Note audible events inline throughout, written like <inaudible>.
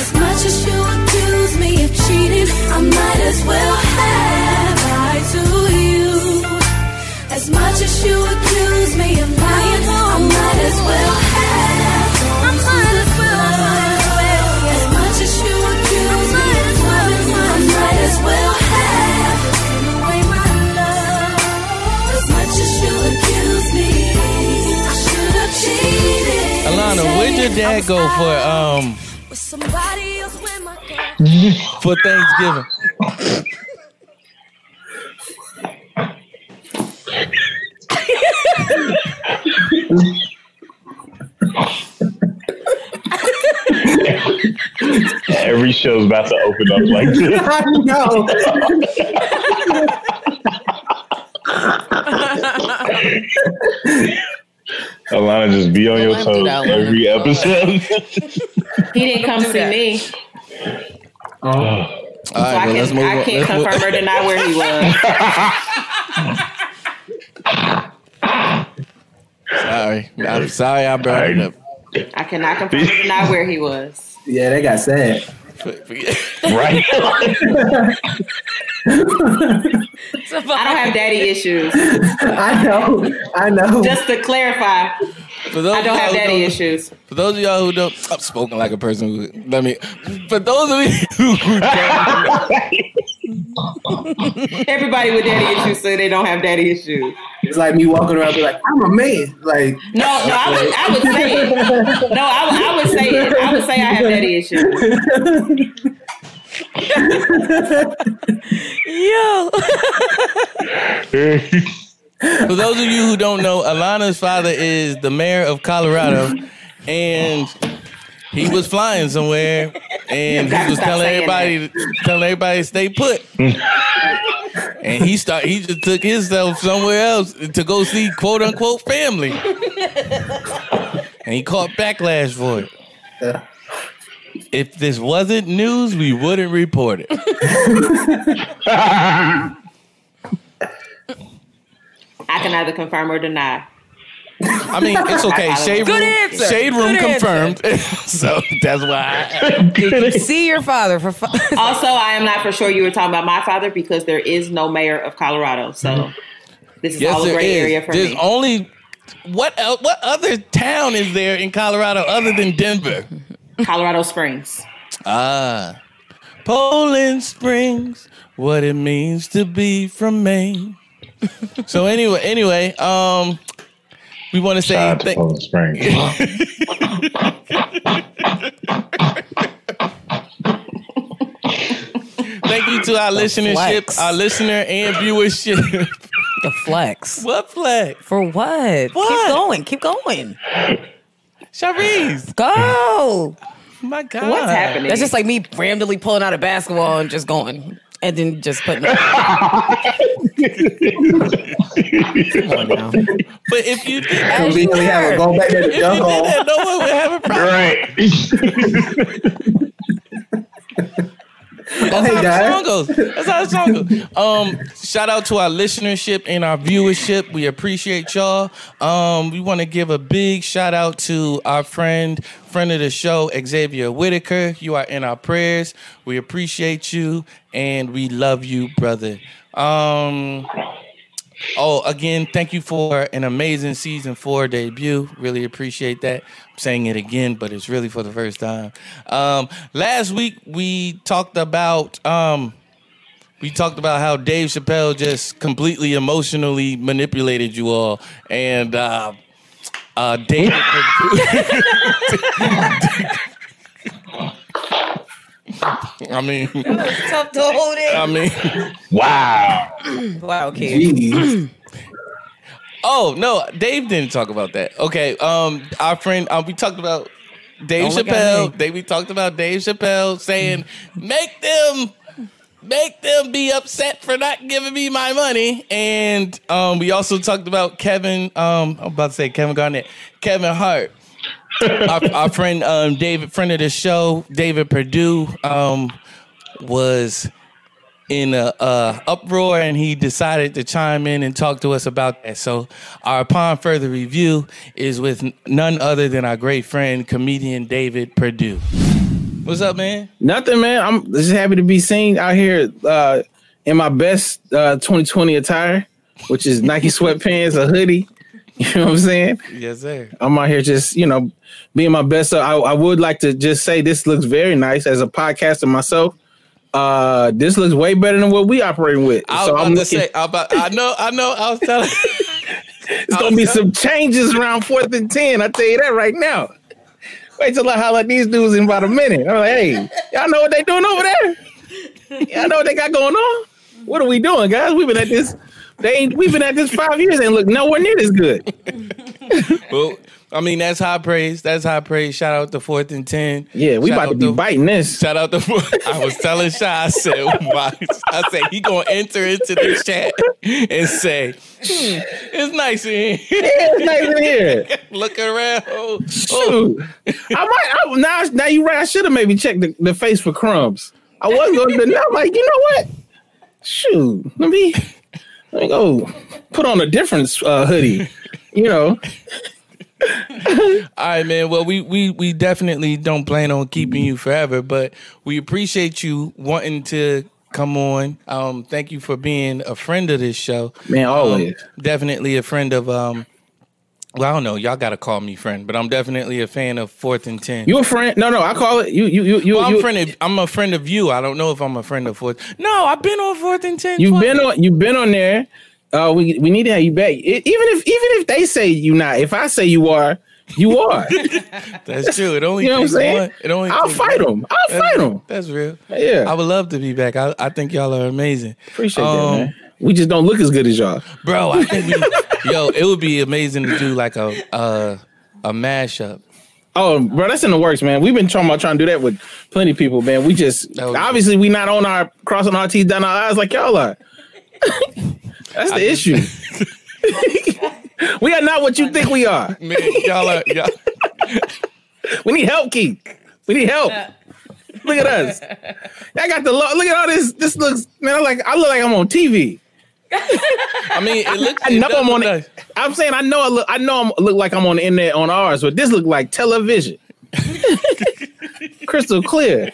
As much as you accuse me of cheating, I might as well have cheated on you. As much as you accuse me of lying, I might as well have away. As much as you accuse, I might as well have away my love. As much as you accuse me Alana, where'd your dad go for um somebody else when my girl. for Thanksgiving? Every show's about to open up like this. <laughs> I know. <laughs> Alana, just be on your Don't toes every episode. <laughs> He didn't come see me, oh. All so right, I, well, let's can, move I on. can't Let's move- confirm or deny where he was. <laughs> Sorry, I'm sorry I brought it up. I cannot confirm or deny where he was. Yeah, they got sad. <laughs> right? <laughs> I don't have daddy issues. <laughs> I know. I know. Just to clarify, For those I don't of have y'all who daddy don't- issues. For those of y'all who don't, I'm spoken like a person who. Let me. For those of you who don't, <laughs> Everybody with daddy issues say they don't have daddy issues. It's like me walking around be like, I'm a man. Like No, no, I would, I would say it. No, I, I would say it. I would say I have daddy issues. Yo. for those of you who don't know, Alana's father is the mayor of Colorado, and he was flying somewhere, and he was telling saying everybody, telling everybody to stay put. and he start, he just took himself somewhere else to go see quote unquote family, and he caught backlash for it. Yeah. If this wasn't news, we wouldn't report it. <laughs> I can either confirm or deny. I mean, it's okay. Shade Good room, answer. Shade room Good confirmed. <laughs> so that's why. See your father for fun. <laughs> Also, I am not for sure you were talking about my father because there is no mayor of Colorado. So this is Yes, all a gray is. area for There's me. only what el- what other town is there in Colorado other than Denver? Colorado Springs. Ah, Poland Springs. What it means to be from Maine. so anyway, anyway, um, we want to say Shout out to thank- Springs. <laughs> thank you to our listenership, flex. our listener and viewership. The flex. what flex? For what? What? Keep going. Keep going. Sharice, Go. my God, What's happening? That's just like me randomly pulling out a basketball and just going. And then just putting it. On. <laughs> But if you did, conveniently have a go back there to if you dunk did that, no one would have a problem. right. <laughs> That's Hey, how the song goes. That's how the song goes. Um, shout out to our listenership and our viewership. We appreciate y'all. Um, we want to give a big shout out to our friend, friend of the show, Xavier Whitaker. You are in our prayers. We appreciate you and we love you, brother. Um, Oh, again, thank you for an amazing season four debut. Really appreciate that. I'm saying it again, but it's really for the first time. Um, last week we talked about um, we talked about how Dave Chappelle just completely emotionally manipulated you all, and uh, uh, David. <laughs> <laughs> <laughs> <laughs> I mean, <laughs> Tough to hold it. I mean. Wow. Wow, kid. Oh no, Dave didn't talk about that. Okay, um, our friend, uh, we talked about Dave Don't Chappelle. Dave, we talked about Dave Chappelle saying, "Make them." Make them be upset for not giving me my money, and um, we also talked about Kevin. Um, I'm about to say Kevin Garnett, Kevin Hart, our, our friend um, David, friend of the show, David Perdue, um, was in a, a uproar and he decided to chime in and talk to us about that. So our upon further review is with none other than our great friend comedian David Perdue. What's up, man? Nothing, man. I'm just happy to be seen out here uh, in my best uh, 2020 attire, which is Nike sweatpants, a hoodie. <laughs> You know what I'm saying? Yes, sir. I'm out here just, you know, being my best. So I, I would like to just say this looks very nice as a podcaster myself. Uh, this looks way better than what we operating with. I so I'm to looking, say, I, about, I know, I know. I was telling. <laughs> it's gonna be some changes around fourth and ten. I tell you that right now. Wait till I holler at these dudes in about a minute. I'm like, hey, y'all know what they doing over there? Y'all know what they got going on? What are we doing, guys? We've been at this. They ain't. We've been at this five years and look nowhere near this good. <laughs> well, I mean, that's high praise. That's high praise. Shout out to fourth and ten. Yeah, we Shout about to be biting this. Shout out to. <laughs> I was telling Shy. I said, <laughs> why? I said he gonna enter into the chat and say, hmm, "It's nice in here." Yeah, it's nice in here. Look around. Oh. Shoot. I might I, now. Now you right. I should have maybe checked the, the face for crumbs. I was going to, now I'm like, you know what? Shoot, let me me go put on a different uh, hoodie. You know, <laughs> All right, man. Well, we we we definitely don't plan on keeping you forever, but we appreciate you wanting to come on. Um, thank you for being a friend of this show, Man, always. Um, definitely a friend of um. Well, I don't know. Y'all got to call me friend, but I'm definitely a fan of Fourth and Ten. you a friend? No, no. I call it you. You. You. You. Well, I'm you friend of, I'm a friend of you. I don't know if I'm a friend of Fourth. No, I've been on Fourth and Ten. You've twice. been on. You've been on there. Uh, we we need to have you back. E- even if even if they say you not, if I say you are, you are. <laughs> That's true. It only You know what I'm saying. One. It only. I'll fight them. I'll That's fight them. That's real. Yeah. I would love to be back. I, I think y'all are amazing. Appreciate Um, that, man. We just don't look as good as y'all. bro. I think we, <laughs> yo, it would be amazing to do like a a, a mashup. Oh, bro, that's in the works, man. We've been talking about trying to do that with plenty of people, man. We just That would- obviously we not on our crossing our teeth down our eyes like y'all are. <laughs> that's the issue. <laughs> we are not what you think we are. Man, y'all are y'all, We need help, Keith. We need help. Look at us. I got the lo- look at all this. This looks man. I like I look like I'm on TV. I mean, it looks. I it know I'm on nice. it. I'm saying I know I look. I know I look like I'm on the internet on ours, but this look like television, <laughs> crystal clear.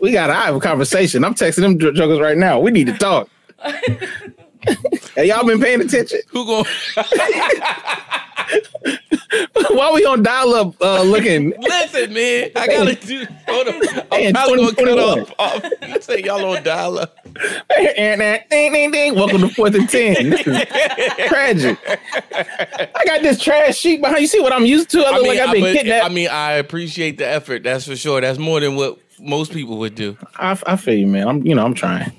We got to have a conversation. I'm texting them jokers right now. We need to talk. <laughs> Have y'all been paying attention? Who going? <laughs> Why we on dial up uh, looking? <laughs> Listen, man, I gotta do. Hold on, <laughs> I'm probably gonna cut 2021. off. You say y'all on dial up. ding ding ding. Welcome to fourth and ten. This is <laughs> tragic. I got this trash sheet behind. You see what I'm used to? I I mean, like I've been kidnapped. I mean, I appreciate the effort. That's for sure. That's more than what most people would do. I, I feel you, man. I'm you know I'm trying.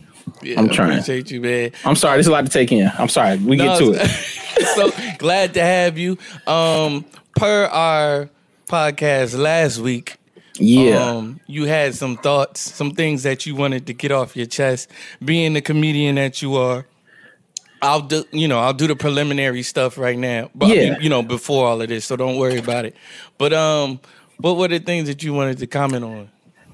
Yeah, I'm trying. Appreciate you, man. I'm sorry. There's a lot to take in. I'm sorry. We get to it. so glad to have you. Um, per our podcast last week, Yeah. um, you had some thoughts, some things that you wanted to get off your chest. Being the comedian that you are, I'll do, you know, I'll do the preliminary stuff right now. But I mean, you know, before all of this, so don't worry about it. But um, what were the things that you wanted to comment on?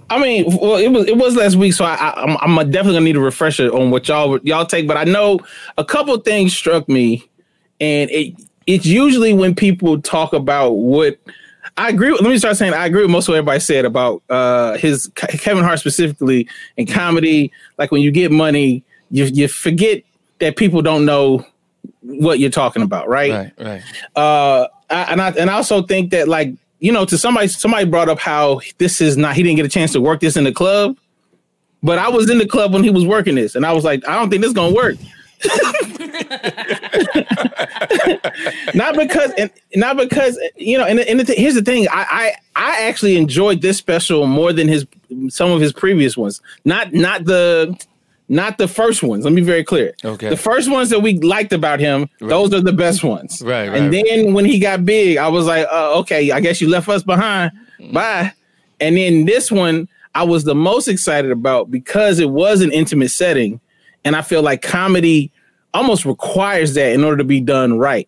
I mean, well, it was it was last week, so I, I, I'm I'm definitely gonna need a refresher on what y'all y'all take. But I know a couple things struck me, and it it's usually when people talk about what I agree. with Let me start saying I agree with most of what everybody said about uh his Kevin Hart specifically in comedy. Like when you get money, you you forget that people don't know what you're talking about, right? Right, right. uh I, and I and I also think that like you know to somebody somebody brought up how this is not he didn't get a chance to work this in the club, but I was in the club when he was working this, and I was like, I don't think this is gonna work. Not because and not because you know and, and the, here's the thing I, I I actually enjoyed this special more than his some of his previous ones not not the not the first ones. Let me be very clear. Okay. The first ones that we liked about him, those are the best ones. Right, right, And then when he got big, I was like, uh, okay, I guess you left us behind. Mm. Bye. And then this one, I was the most excited about because it was an intimate setting, and I feel like comedy almost requires that in order to be done right.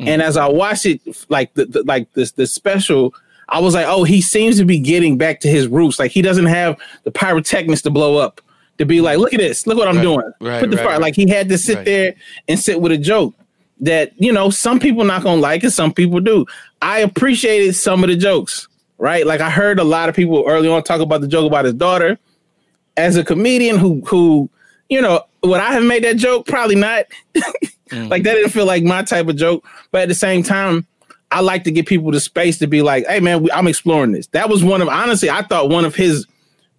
Mm. And as I watched it, like the, the like this the special, I was like, oh, he seems to be getting back to his roots. Like he doesn't have the pyrotechnics to blow up to be like, look at this, look what I'm Right, doing. right, Put the right, fire. Like he had to sit there and sit with a joke that you know some people not gonna like it, some people do. I appreciated some of the jokes, right? Like I heard a lot of people early on talk about the joke about his daughter. As a comedian who who you know would I have made that joke? Probably not. <laughs> Mm. like that didn't feel like my type of joke. But at the same time, I like to give people the space to be like, "Hey, man, we, I'm exploring this." That was one of honestly, I thought one of his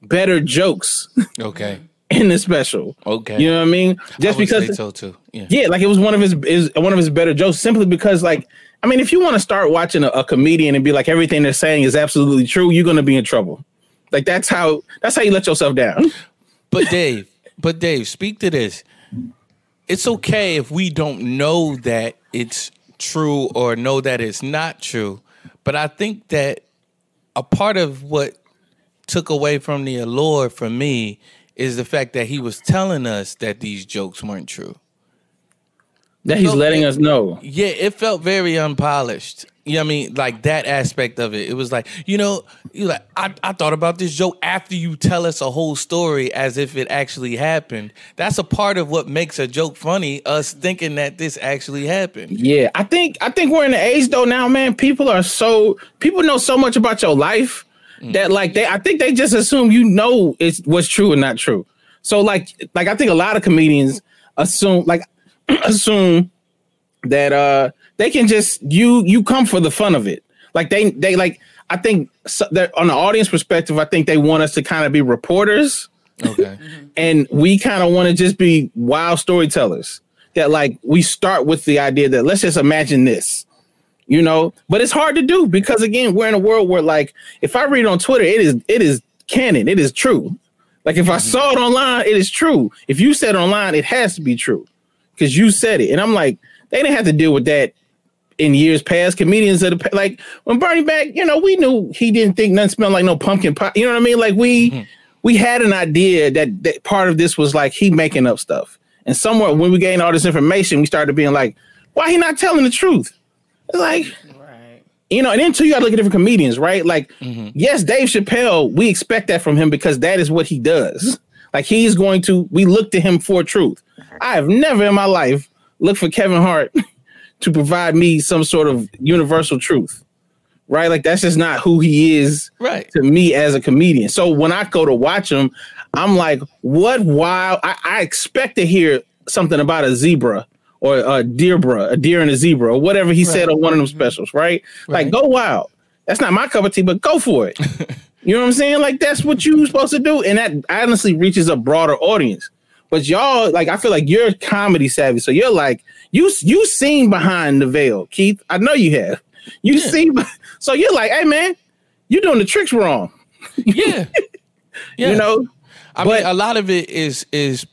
better jokes <laughs> Okay. in the special. Okay. You know what I mean? I Just say because, so too. Yeah. yeah, like it was one of his is one of his better jokes. Simply because, like, I mean, if you want to start watching a, a comedian and be like everything they're saying is absolutely true, you're gonna be in trouble. Like that's how that's how you let yourself down. But Dave, but Dave, speak to this. It's okay if we don't know that it's true or know that it's not true. But I think that a part of what took away from the allure for me is the fact that he was telling us that these jokes weren't true. That he's letting it- us know. Yeah, it felt very unpolished. You know what I mean? Like that aspect of it. It was like, you know, you like I, I thought about this joke after you tell us a whole story as if it actually happened. That's a part of what makes a joke funny, us thinking that this actually happened. Yeah, I think I think we're in the age though now, man. People are so people know so much about your life that like they I think they just assume you know it's what's true and not true. So like like I think a lot of comedians assume like <clears throat> assume that uh they can just you you come for the fun of it. Like they they like I think so, that on the audience perspective, I think they want us to kind of be reporters. Okay. <laughs> Mm-hmm. and we kind of want to just be wild storytellers. That like we start with the idea that let's just imagine this you know? But it's hard to do because again we're in a world where like if i read on twitter it is it is canon. It is true. Like if i mm-hmm. saw it online it is true. If you said it online it has to be true because you said it. And i'm like they didn't have to deal with that in years past comedians that have, like when Bernie Mac you know we knew he didn't think nothing smelled like no pumpkin pie you know what i mean like we mm-hmm. we had an idea that, that part of this was like he making up stuff. And somewhere when we gained all this information, we started being like, why he not telling the truth? It's like, you know, and then too, you gotta look at different comedians, right? Like, mm-hmm. yes, Dave Chappelle, we expect that from him because that is what he does. Like he's going to, we look to him for truth. I have never in my life looked for Kevin Hart <laughs> to provide me some sort of universal truth. Right? Like that's just not who he is Right. to me as a comedian. So when I go to watch him, I'm like, what wild I, I expect to hear something about a zebra or a deer bra, a deer and a zebra, or whatever he said on one of them specials, right? Like go wild. That's not my cup of tea, but go for it. <laughs> you know what I'm saying? Like that's what you're supposed to do. And that honestly reaches a broader audience. But y'all, like, I feel like you're comedy savvy. So you're like, you you seen behind the veil, Keith. I know you have. You see, <laughs> so you're like, hey man, you're doing the tricks wrong. Yeah. <laughs> Yeah. You know, I But- mean, a lot of it is is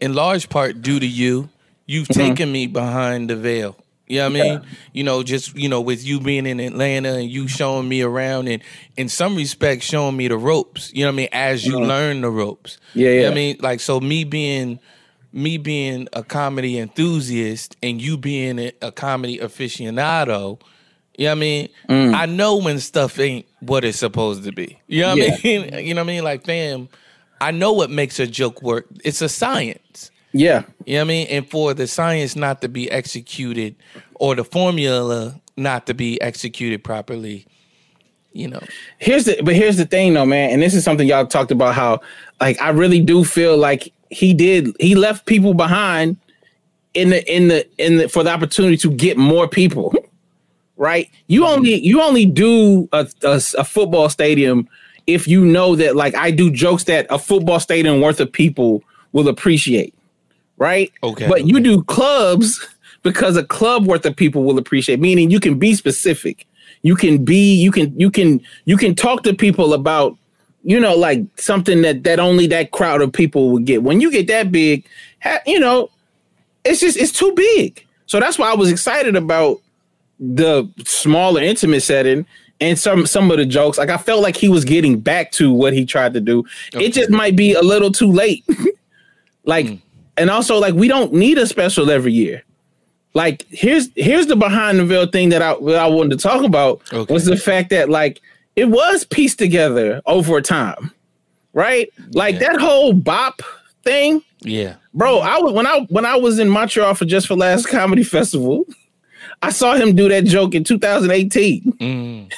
in large part due to you. You've Mm-hmm. taken me behind the veil. You know what I mean? You know, just you know, with you being in Atlanta and you showing me around and in some respects showing me the ropes. You know what I mean? As you learn the ropes. Mm-hmm. Yeah, You know yeah. what I mean? Like so me being me being a comedy enthusiast and you being a, a comedy aficionado, you know what I mean? Mm. I know when stuff ain't what it's supposed to be. You know what Yeah. I mean? <laughs> You know what I mean? Like, fam, I know what makes a joke work. It's a science. Yeah. You know what I mean? And for the science not to be executed or the formula not to be executed properly, you know. Here's the but here's the thing though, man, and this is something y'all talked about how like I really do feel like he did he left people behind in the in the in the for the opportunity to get more people. <laughs> Right? You mm-hmm. only you only do a, a, a football stadium if you know that like I do jokes that a football stadium worth of people will appreciate. Right? Okay. But you do clubs because a club worth of people will appreciate, meaning you can be specific. You can be, you can, you can, you can talk to people about you know, like something that that only that crowd of people would get. When you get that big, ha- you know, it's just it's too big. So that's why I was excited about the smaller intimate setting and some some of the jokes. Like I felt like he was getting back to what he tried to do. It just might be a little too late. <laughs> like hmm. And also like we don't need a special every year. Like here's here's the behind the veil thing that I that I wanted to talk about was the fact that like it was pieced together over time, right? Like that whole bop thing, Yeah. bro. I was when I when I was in Montreal for Just for Laughs Comedy Festival, I saw him do that joke in 2018, mm.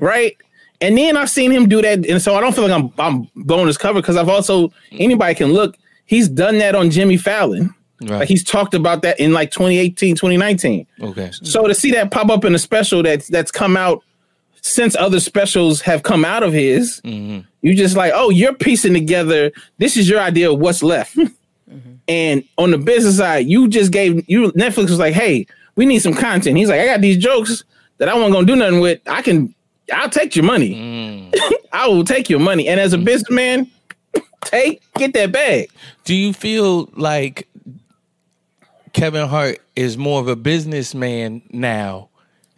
right? And then I've seen him do that, and so I don't feel like I'm I'm blowing his cover because I've also mm. anybody can look. He's done that on Jimmy Fallon. Right. Like he's talked about that in like 2018, 2019. Okay. So to see that pop up in a special that's that's come out since other specials have come out of his, mm-hmm. you just like, oh, you're piecing together. This is your idea of what's left. Mm-hmm. And on the business side, you just gave you Netflix was like, hey, we need some content. He's like, I got these jokes that I wasn't gonna do nothing with. I can, I'll take your money. Mm. <laughs> I will take your money. And as a mm. businessman, take get that bag. Do you feel like Kevin Hart is more of a businessman now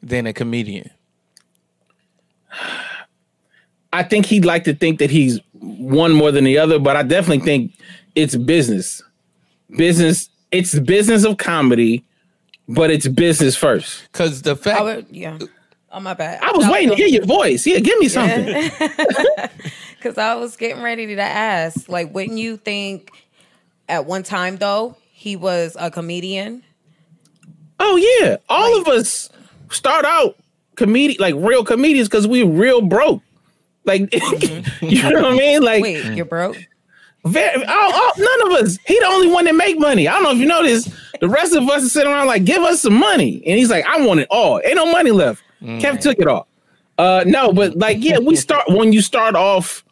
than a comedian? I think he'd like to think that he's one more than the other, but I definitely think it's business. Business, it's the business of comedy, but it's business first. Because the fact, would, yeah. Oh my bad. I was waiting to hear your voice. Yeah, give me something. <laughs> <laughs> Because I was getting ready to ask, like, wouldn't you think at one time though he was a comedian? Oh yeah, all of us start out comedian, like real comedians, because we real broke. Like, <laughs> mm-hmm. you know what I mean? Like, Wait, you're broke. Very, all, all- none of us. He the only one that make money. I don't know if you notice. The rest of us are sitting around like, give us some money, and he's like, I want it all. Ain't no money left. Kevin took it all. Uh, no, but like, yeah, we start when you start off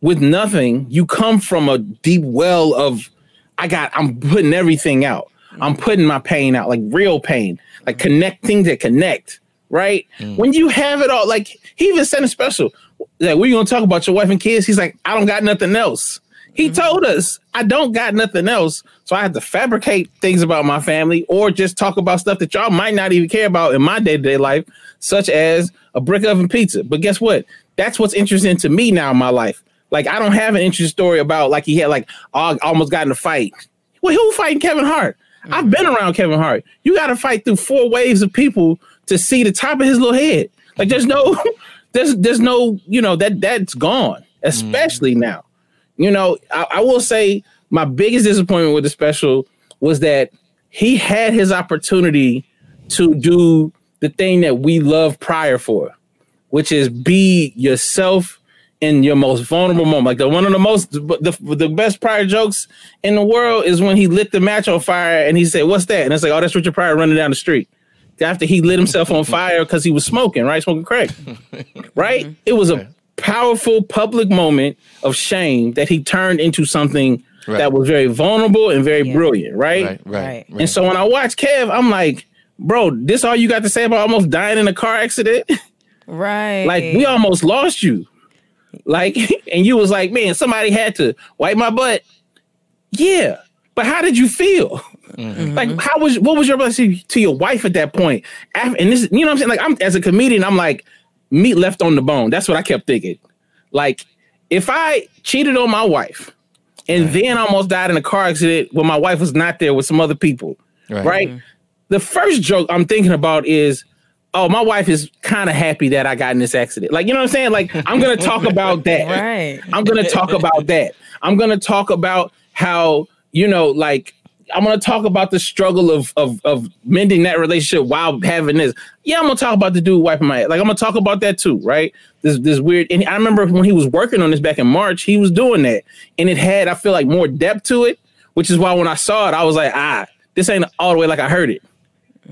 with nothing. You come from a deep well of, I got. I'm putting everything out. I'm putting my pain out, like real pain, like connecting to connect. Right when you have it all, like he even sent a special. Like, we're gonna talk about your wife and kids. He's like, I don't got nothing else. He told us I don't got nothing else, so I have to fabricate things about my family or just talk about stuff that y'all might not even care about in my day to day life, such as a brick oven pizza. But guess what? That's what's interesting to me now in my life. Like I don't have an interesting story about like he had like almost got in a fight. Well, who fighting Kevin Hart? I've been mm-hmm. around Kevin Hart. You got to fight through four waves of people to see the top of his little head. Like there's no, <laughs> there's there's no, you know that that's gone. Mm-hmm. Especially now. You know, I, I will say my biggest disappointment with the special was that he had his opportunity to do the thing that we love Pryor for, which is be yourself in your most vulnerable moment. Like the one of the most the, the best Pryor jokes in the world is when he lit the match on fire and he said, "What's that?" And it's like, "Oh, that's Richard Pryor running down the street." After he lit himself on fire because he was smoking, right? Smoking crack, <laughs> right? It was a powerful public moment of shame that he turned into something Right. that was very vulnerable and very brilliant, right? Right, right, right. And so when I watch Kev, I'm like, bro, this all you got to say about almost dying in a car accident? <laughs> Right. like we almost lost you. Like, <laughs> and you was like, man, somebody had to wipe my butt. Yeah. But how did you feel? Mm-hmm. Like, how was what was your relationship to your wife at that point? Af- And this, you know what I'm saying? Like, I'm as a comedian, I'm like, meat left on the bone. That's what I kept thinking. Like, if I cheated on my wife and then almost died in a car accident when my wife was not there with some other people, Right. right? Mm-hmm. The first joke I'm thinking about is, oh, my wife is kind of happy that I got in this accident. Like, you know what I'm saying? Like, I'm gonna talk <laughs> about that. Right. I'm gonna talk about that. I'm gonna talk about how, you know, like I'm gonna talk about the struggle of of of mending that relationship while having this. Yeah, I'm gonna talk about the dude wiping my head. Like I'm gonna talk about that too, right? This this weird. And I remember when he was working on this back in March, he was doing that, and it had I feel like more depth to it, which is why when I saw it, I was like, ah, this ain't all the way like I heard it.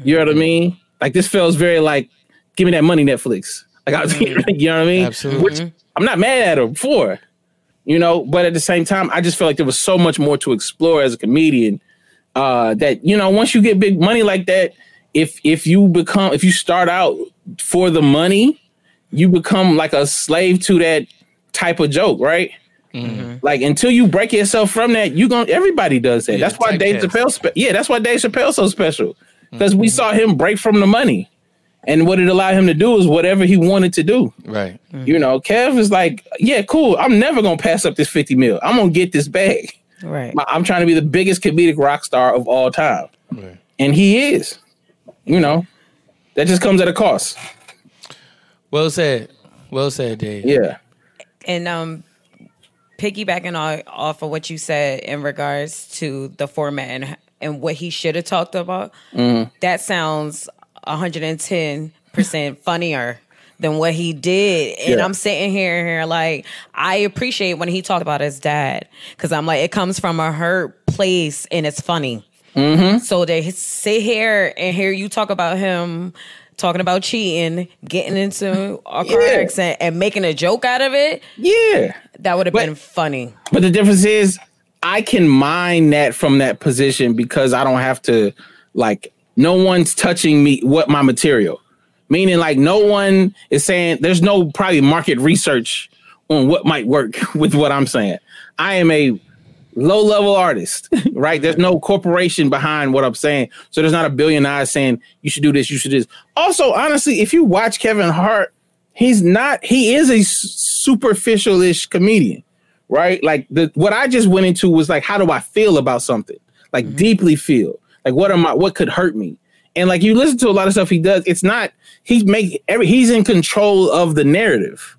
You know what I mean? Like this feels very like, give me that money, Netflix. Like I, was, <laughs> you know what I mean? Absolutely. Which I'm not mad at him for, you know. But at the same time, I just feel like there was so much more to explore as a comedian. Uh, that you know, once you get big money like that, if if you become if you start out for the money, you become like a slave to that type of joke, right? Mm-hmm. Like until you break yourself from that, you gonna everybody does that. Yeah, that's why Dave. Chappelle. Spe- yeah, that's why Dave Chappelle so special because we Mm-hmm. saw him break from the money, and what it allowed him to do is whatever he wanted to do. Right. You know, Kev is like, yeah, cool. I'm never gonna pass up this fifty mil. I'm gonna get this bag. Right. My- I'm trying to be the biggest comedic rock star of all time, Right. and he is. You know, that just comes at a cost. Well said. Well said, Dave. Yeah. And um, piggybacking on, off of what you said in regards to the format and and what he should have talked about, Mhm. that sounds 110 percent funnier than what he did. And Yeah. I'm sitting here here like I appreciate when he talked about his dad because I'm like it comes from a hurt place and it's funny. Mm-hmm. So to sit here and hear you talk about him talking about cheating, getting into a car Yeah. accident, and making a joke out of it, Yeah. that would have been funny. But the difference is, I can mine that from that position because I don't have to, like, no one's touching me, what my material. Meaning, like, no one is saying, there's no probably market research on what might work <laughs> with what I'm saying. I am a low level artist, <laughs> right? There's no corporation behind what I'm saying. So there's not a billion eyes saying, you should do this, you should do this. Also, honestly, if you watch Kevin Hart, he's not, he is a superficial ish comedian right? Like the what I just went into was like, how do I feel about something? Like mm-hmm. deeply feel. Like what am I? What could hurt me? And like you listen to a lot of stuff he does, it's not he's make every he's in control of the narrative.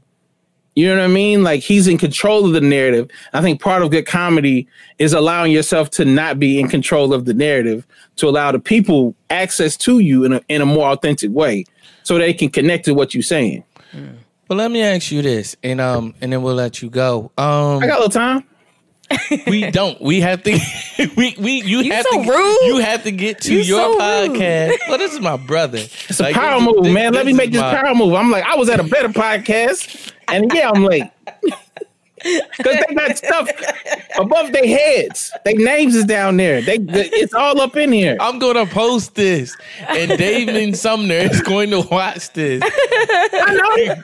You know what I mean? Like he's in control of the narrative. I think part of good comedy is allowing yourself to not be in control of the narrative, to allow the people access to you in a in a more authentic way, so they can connect to what you're saying. But let me ask you this, and um, and then we'll let you go. Um, I got a little time. <laughs> we don't. We have to. <laughs> we we you, You have so to. rude. You have to get to You your so rude. podcast. Well, this is my brother. It's like, a power move, man. Let me make this power move. I'm like, I was at a better podcast, and yeah, I'm late. <laughs> Because they got stuff above their heads. Their names is down there. They, it's all up in here. I'm gonna post this, and Damon Sumner is going to watch this. I know.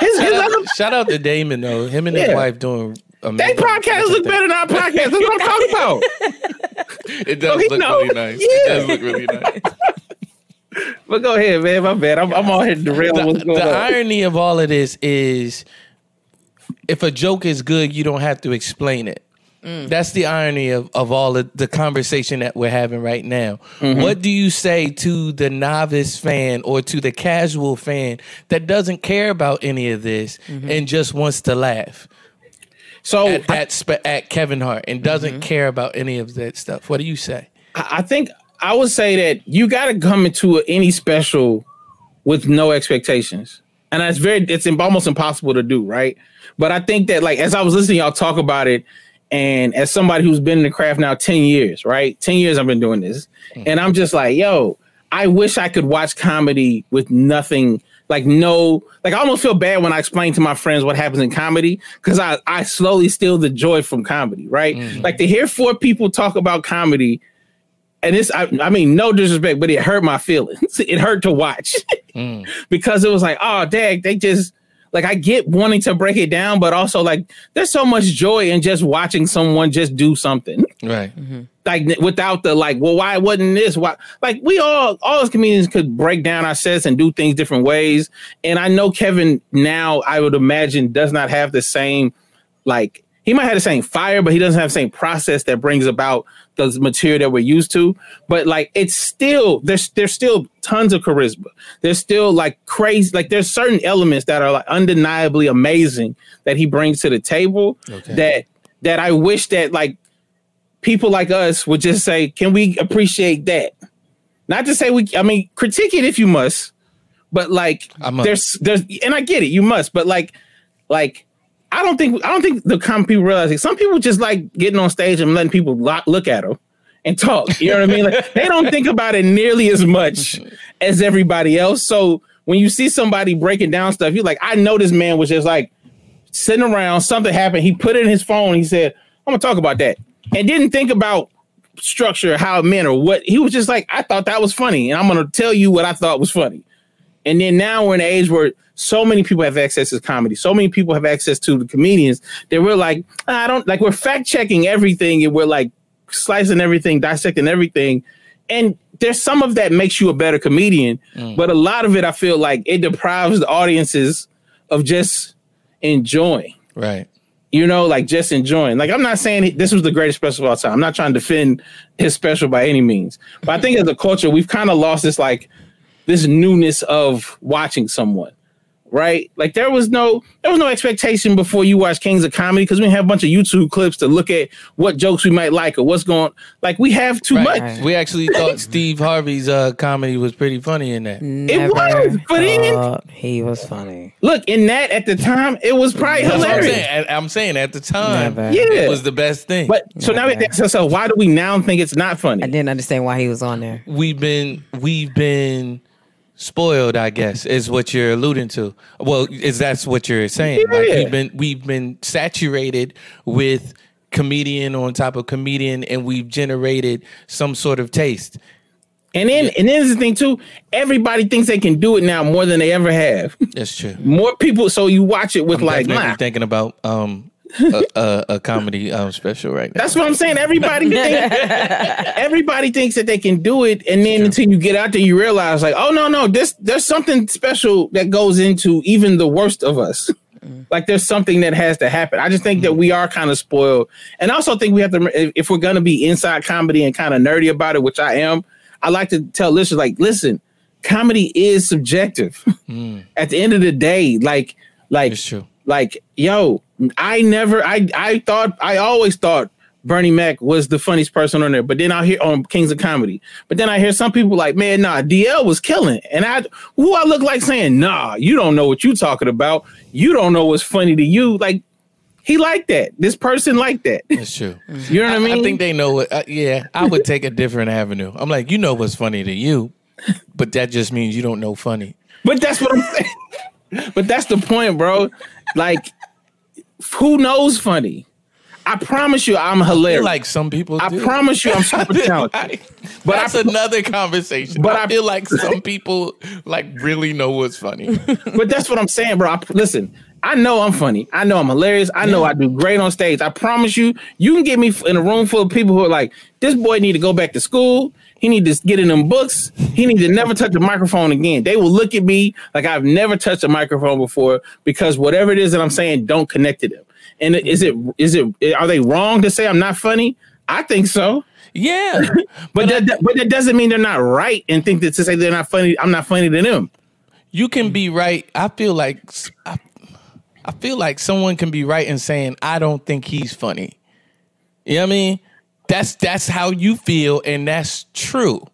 His, his Shout other, out, shout out to Damon though. Him and his wife doing. They podcast look better than our podcast. That's what I'm talking about. <laughs> It does Oh, look know. really nice. Yeah. It does look really nice. <laughs> But go ahead, man. My bad. I'm, I'm all here derailing the, what's going the on. irony of all of this is if a joke is good, you don't have to explain it. That's the irony of, of all of the conversation that we're having right now. Mm-hmm. What do you say to the novice fan or to the casual fan that doesn't care about any of this and just wants to laugh so at spe- at Kevin Hart and doesn't mm-hmm. care about any of that stuff? What do you say? I I think I would say that you got to come into any special with no expectations, and that's very it's almost impossible to do, right? But I think that like as I was listening, y'all talk about it, and as somebody who's been in the craft now ten years, right? Ten years I've been doing this, hmm. and I'm just like, yo, I wish I could watch comedy with nothing. Like no, like I almost feel bad when I explain to my friends what happens in comedy because I I slowly steal the joy from comedy, right? Mm-hmm. Like to hear four people talk about comedy and this I, I mean no disrespect but it hurt my feelings. <laughs> It hurt to watch. Mm. <laughs> Because it was like oh dang they just like i get wanting to break it down but also like there's so much joy in just watching someone just do something. Right. Mm-hmm. like without the like well why wasn't this? Why like we all all as comedians could break down our sets and do things different ways. And i know kevin now i would imagine does not have the same like he might have the same fire but he doesn't have the same process that brings about the material that we're used to but like it's still there's there's still tons of charisma. There's still like crazy like there's certain elements that are like undeniably amazing that he brings to the table that that i wish that like people like us would just say, can we appreciate that? Not to say we, I mean, critique it if you must, but like, there's, there's, and I get it, you must, but like, like, I don't think, I don't think the common people realize it. Some people just like getting on stage and letting people lo- look at them and talk. You know what I mean? Like, they don't think about it nearly as much as everybody else. So when you see somebody breaking down stuff, you're like, I know this man was just like sitting around, something happened. He put it in his phone. He said, I'm gonna talk about that. And didn't think about structure, how it meant or what he was just like, I thought that was funny, and I'm gonna tell you what I thought was funny. And then now we're in an age where so many people have access to comedy, so many people have access to the comedians that we're like, ah, I don't like we're fact checking everything and we're like slicing everything, dissecting everything. And there's some of that makes you a better comedian, mm. but a lot of it I feel like it deprives the audiences of just enjoying. Right. You know, like just enjoying. Like I'm not saying this was the greatest special of all time. I'm not trying to defend his special by any means. But I think as a culture, we've kind of lost this like this newness of watching someone. Right? Like there was no there was no expectation before you watch Kings of Comedy because we have a bunch of YouTube clips to look at what jokes we might like or what's going like we have too much. We actually thought <laughs> Steve Harvey's uh, comedy was pretty funny in that. It was, but then he was funny. look in that at the time, it was probably That's what I'm hilarious. saying. And I'm saying at the time, Never. Yeah. it was the best thing. But so now we ask ourselves, why do we now think it's not funny? I didn't understand why he was on there. we've been we've been spoiled, I guess, <laughs> is what you're alluding to. Well, is that's what you're saying? Like we've been we've been saturated with comedian on top of comedian, and we've generated some sort of taste. And then and then the thing too, everybody thinks they can do it now more than they ever have. That's true. more people, so you watch it with I'm like, nah. thinking about um a, a, a comedy um special right now. That's what I'm saying. Everybody think, <laughs> everybody thinks that they can do it, and then until you get out there, you realize like, oh no, no, this there's something special that goes into even the worst of us. Like there's something that has to happen. I just think that we are kind of spoiled, and I also think we have to. if- If we're gonna be inside comedy and kind of nerdy about it, which I am, I like to tell listeners like, listen, comedy is subjective. At the end of the day, like, like, true. like, yo, I never, I, I thought, I always thought Bernie Mac was the funniest person on there, but then I hear on Kings of Comedy, but then I hear some people like, man, nah, DL was killing, and I, who I look like saying, nah, you don't know what you talking about, you don't know what's funny to you, like. He liked that. This person liked that. That's true. You know what I mean? I think they know what. Uh, yeah, I would take a different avenue. I'm like, you know what's funny to you, but that just means you don't know funny. But that's what I'm saying. <laughs> but that's the point, bro. Like, who knows funny? I promise you, I'm I feel hilarious. like some people. I do. promise you, I'm super <laughs> talented. But that's I- another conversation. but But I, I- feel like some <laughs> people like really know what's funny. but that's what I'm saying, bro. I, listen, I know I'm funny. I know I'm hilarious. I know I do great on stage. I promise you, you can get me in a room full of people who are like, this boy need to go back to school. He need to get in them books. He need to never touch a microphone again. They will look at me like I've never touched a microphone before because whatever it is that I'm saying don't connect to them. And is it is it are they wrong to say I'm not funny? I think so. Yeah, <laughs> But that, that- but that doesn't mean they're not right and think that to say they're not funny, I'm not funny to them. you can be right. I feel like I, I feel like someone can be right in saying I don't think he's funny. You know what I mean? That's that's how you feel, and that's true.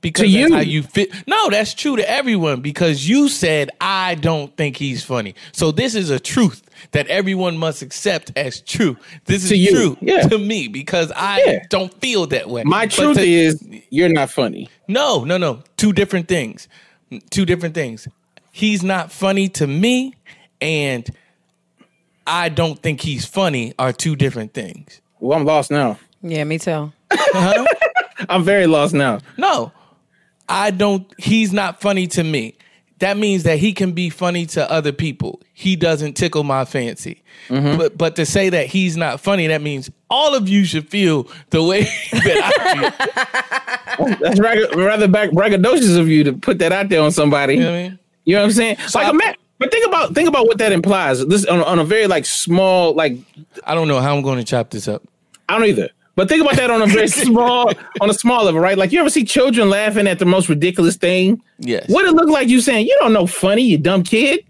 Because To that's you. how you feel. No, that's true to everyone because you said I don't think he's funny. So this is a truth that everyone must accept as true. This is you, true yeah. to me because I Yeah. don't feel that way. My But truth to- is you're not funny. no, no, no. Two different things. Two different things. He's not funny to me, and I don't think he's funny are two different things. Well, I'm lost now. Yeah, me too. <laughs> I'm very lost now. No, I don't. He's not funny to me. That means that he can be funny to other people. He doesn't tickle my fancy. Mm-hmm. But but to say that he's not funny, that means all of you should feel the way <laughs> that I feel. <laughs> That's rather, rather back braggadocious of you to put that out there on somebody. You know what I mean? You know what I'm saying? like I- a man, but think about think about what that implies. This on, on a very like small like I don't know how I'm going to chop this up. I don't either. But think about that on a very <laughs> small on a small level, right? Like you ever see children laughing at the most ridiculous thing? Yes. What it look like you saying, you don't know funny, you dumb kid.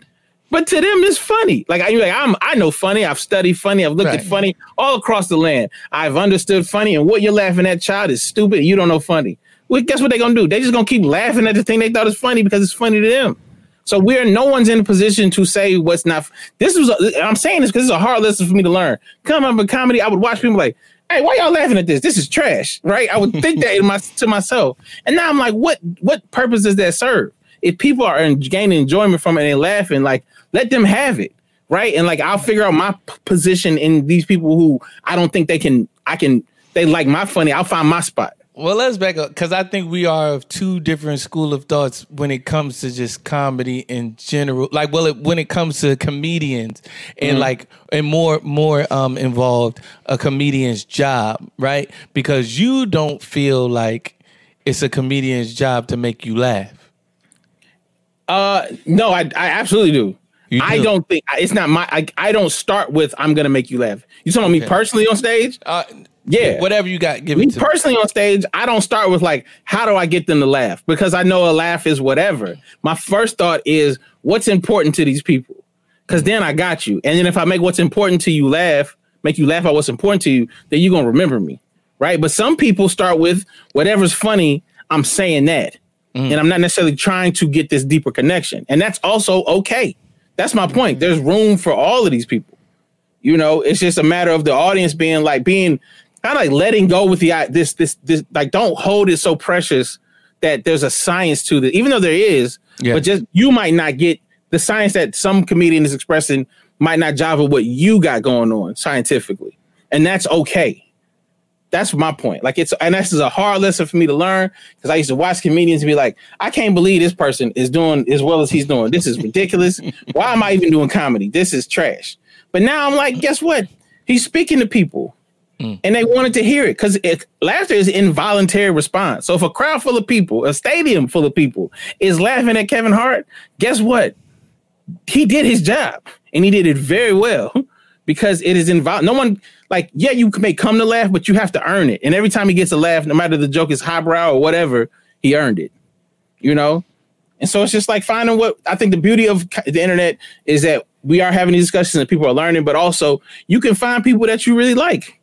But to them, it's funny. Like I, like I'm, I know funny. I've studied funny. I've looked Right. at funny all across the land. I've understood funny, and what you're laughing at, child, is stupid. You don't know funny. Well, guess what they're gonna do? They're just gonna keep laughing at the thing they thought is funny because it's funny to them. So we're no one's in a position to say what's not. This was a, I'm saying this because it's a hard lesson for me to learn. Come up with comedy, I would watch people like, "Hey, why y'all laughing at this? This is trash." Right? I would think that my to myself, and now I'm like, "What? What purpose does that serve?" If people are gaining enjoyment from it and laughing, like let them have it, right? And like I'll figure out my position in these people who I don't think they can. I can. They like my funny. I'll find my spot. Well, let's back up because I think we are of two different school of thoughts when it comes to just comedy in general. Like, well, it, when it comes to comedians and Mhm. like and more more um involved a comedian's job, right? Because you don't feel like it's a comedian's job to make you laugh. Uh, no, I I absolutely do. I don't think it's not my. I, I don't start with I'm gonna make you laugh. You talking about me personally on stage? Uh, yeah, whatever you got, give me it to me. personally on stage. I don't start with like how do I get them to laugh because I know a laugh is whatever. My first thought is what's important to these people because then I got you. And then if I make what's important to you laugh, make you laugh at what's important to you, then you're gonna remember me, right? But some people start with whatever's funny. I'm saying that, mm. and I'm not necessarily trying to get this deeper connection, and that's also okay. That's my point. Mm. There's room for all of these people. You know, it's just a matter of the audience being like being kind of like letting go with the uh, this this this like don't hold it so precious that there's a science to this, even though there is. Yeah. But just you might not get the science that some comedian is expressing might not jive with what you got going on scientifically, and that's okay. That's my point. Like it's and this is a hard lesson for me to learn because I used to watch comedians and be like, I can't believe this person is doing as well as he's doing. This is ridiculous. Why am I even doing comedy? This is trash. But now I'm like, guess what? He's speaking to people. And they wanted to hear it because laughter is involuntary response. So if a crowd full of people, a stadium full of people, is laughing at Kevin Hart, guess what? He did his job and he did it very well because it is involved. No one like, yeah, you may come to laugh, but you have to earn it. And every time he gets a laugh, no matter the joke is highbrow or whatever, he earned it. You know? And so it's just like finding what I think the beauty of the internet is that we are having these discussions and people are learning, but also you can find people that you really like.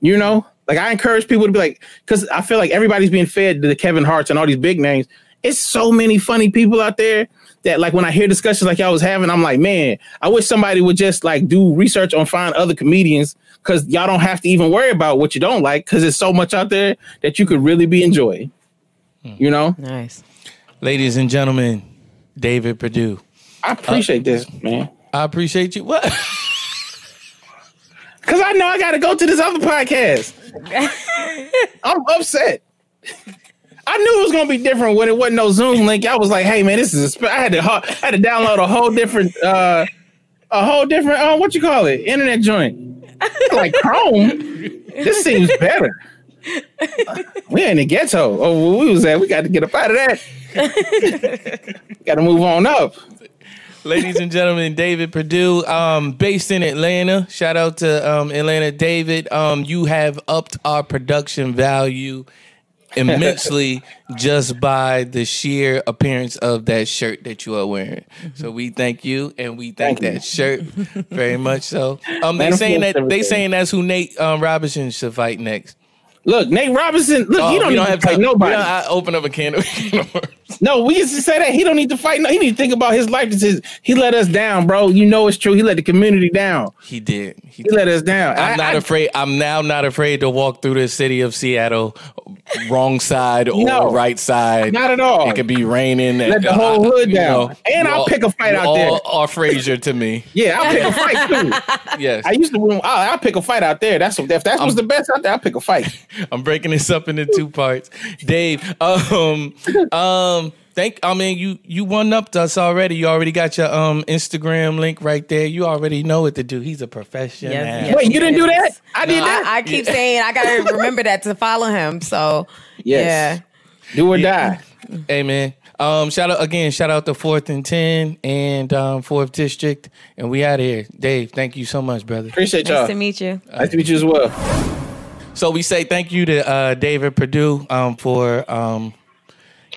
You know, like I encourage people to be like, because I feel like everybody's being fed to the Kevin Harts and all these big names. It's so many funny people out there that, like, when I hear discussions like y'all was having, I'm like, man, I wish somebody would just like do research on find other comedians because y'all don't have to even worry about what you don't like because there's so much out there that you could really be enjoying. Hmm. You know, nice. Ladies and gentlemen, David Perdue. I appreciate uh, this, man. I appreciate you. What? <laughs> Because I know I got to go to this other podcast. <laughs> I'm upset. I knew it was gonna be different when it wasn't no Zoom link. I was like, "Hey man, this is." A sp-. I had to. I had to download a whole different, uh, a whole different. Uh, what you call it? Internet joint. like Chrome. This seems better. We in the ghetto. Oh, we was at. We got to get up out of that. <laughs> got to move on up. Ladies and gentlemen, David Perdue, um, based in Atlanta. Shout out to um, Atlanta, David. Um, you have upped our production value immensely <laughs> just by the sheer appearance of that shirt that you are wearing. So we thank you, and we thank, Thank you. that shirt very much. So um, they saying that they everything. saying that's who Nate um, Robinson should fight next. Look, Nate Robinson. Look, Oh, he don't we need to fight nobody. We don't- I open up a can of <laughs> No, we used to say that he don't need to fight. No, he need to think about his life. Is he let us down, bro. You know it's true. He let the community down. He did. He, He let us down. I'm I- not I- afraid. I'm now not afraid to walk through the city of Seattle, wrong side or No, right side. not at all. It could be raining. Let the whole hood down. And I'll all- pick a fight out all there. Or Frazier to me. <laughs> Yeah, I'll pick a fight too. <laughs> Yes, I used to. I'll, I'll pick a fight out there. That's if that was the best out there. I'll pick a fight. <laughs> I'm breaking this up into two parts. Dave, um, um, thank. I mean, you you one upped us already. You already got your um Instagram link right there. You already know what to do. He's a professional. Yes, yes, Wait, you didn't do that? I did that. I, I keep saying I gotta <laughs> remember that to follow him. So Yes. Do or die. Hey man. Um, shout out again, shout out to Fourth and Ten and um, Fourth District, and we out of here. Dave, thank you so much, brother. Appreciate nice y'all. Nice to meet you. Nice to meet you as well. So we say thank you to uh, David Perdue um, for um,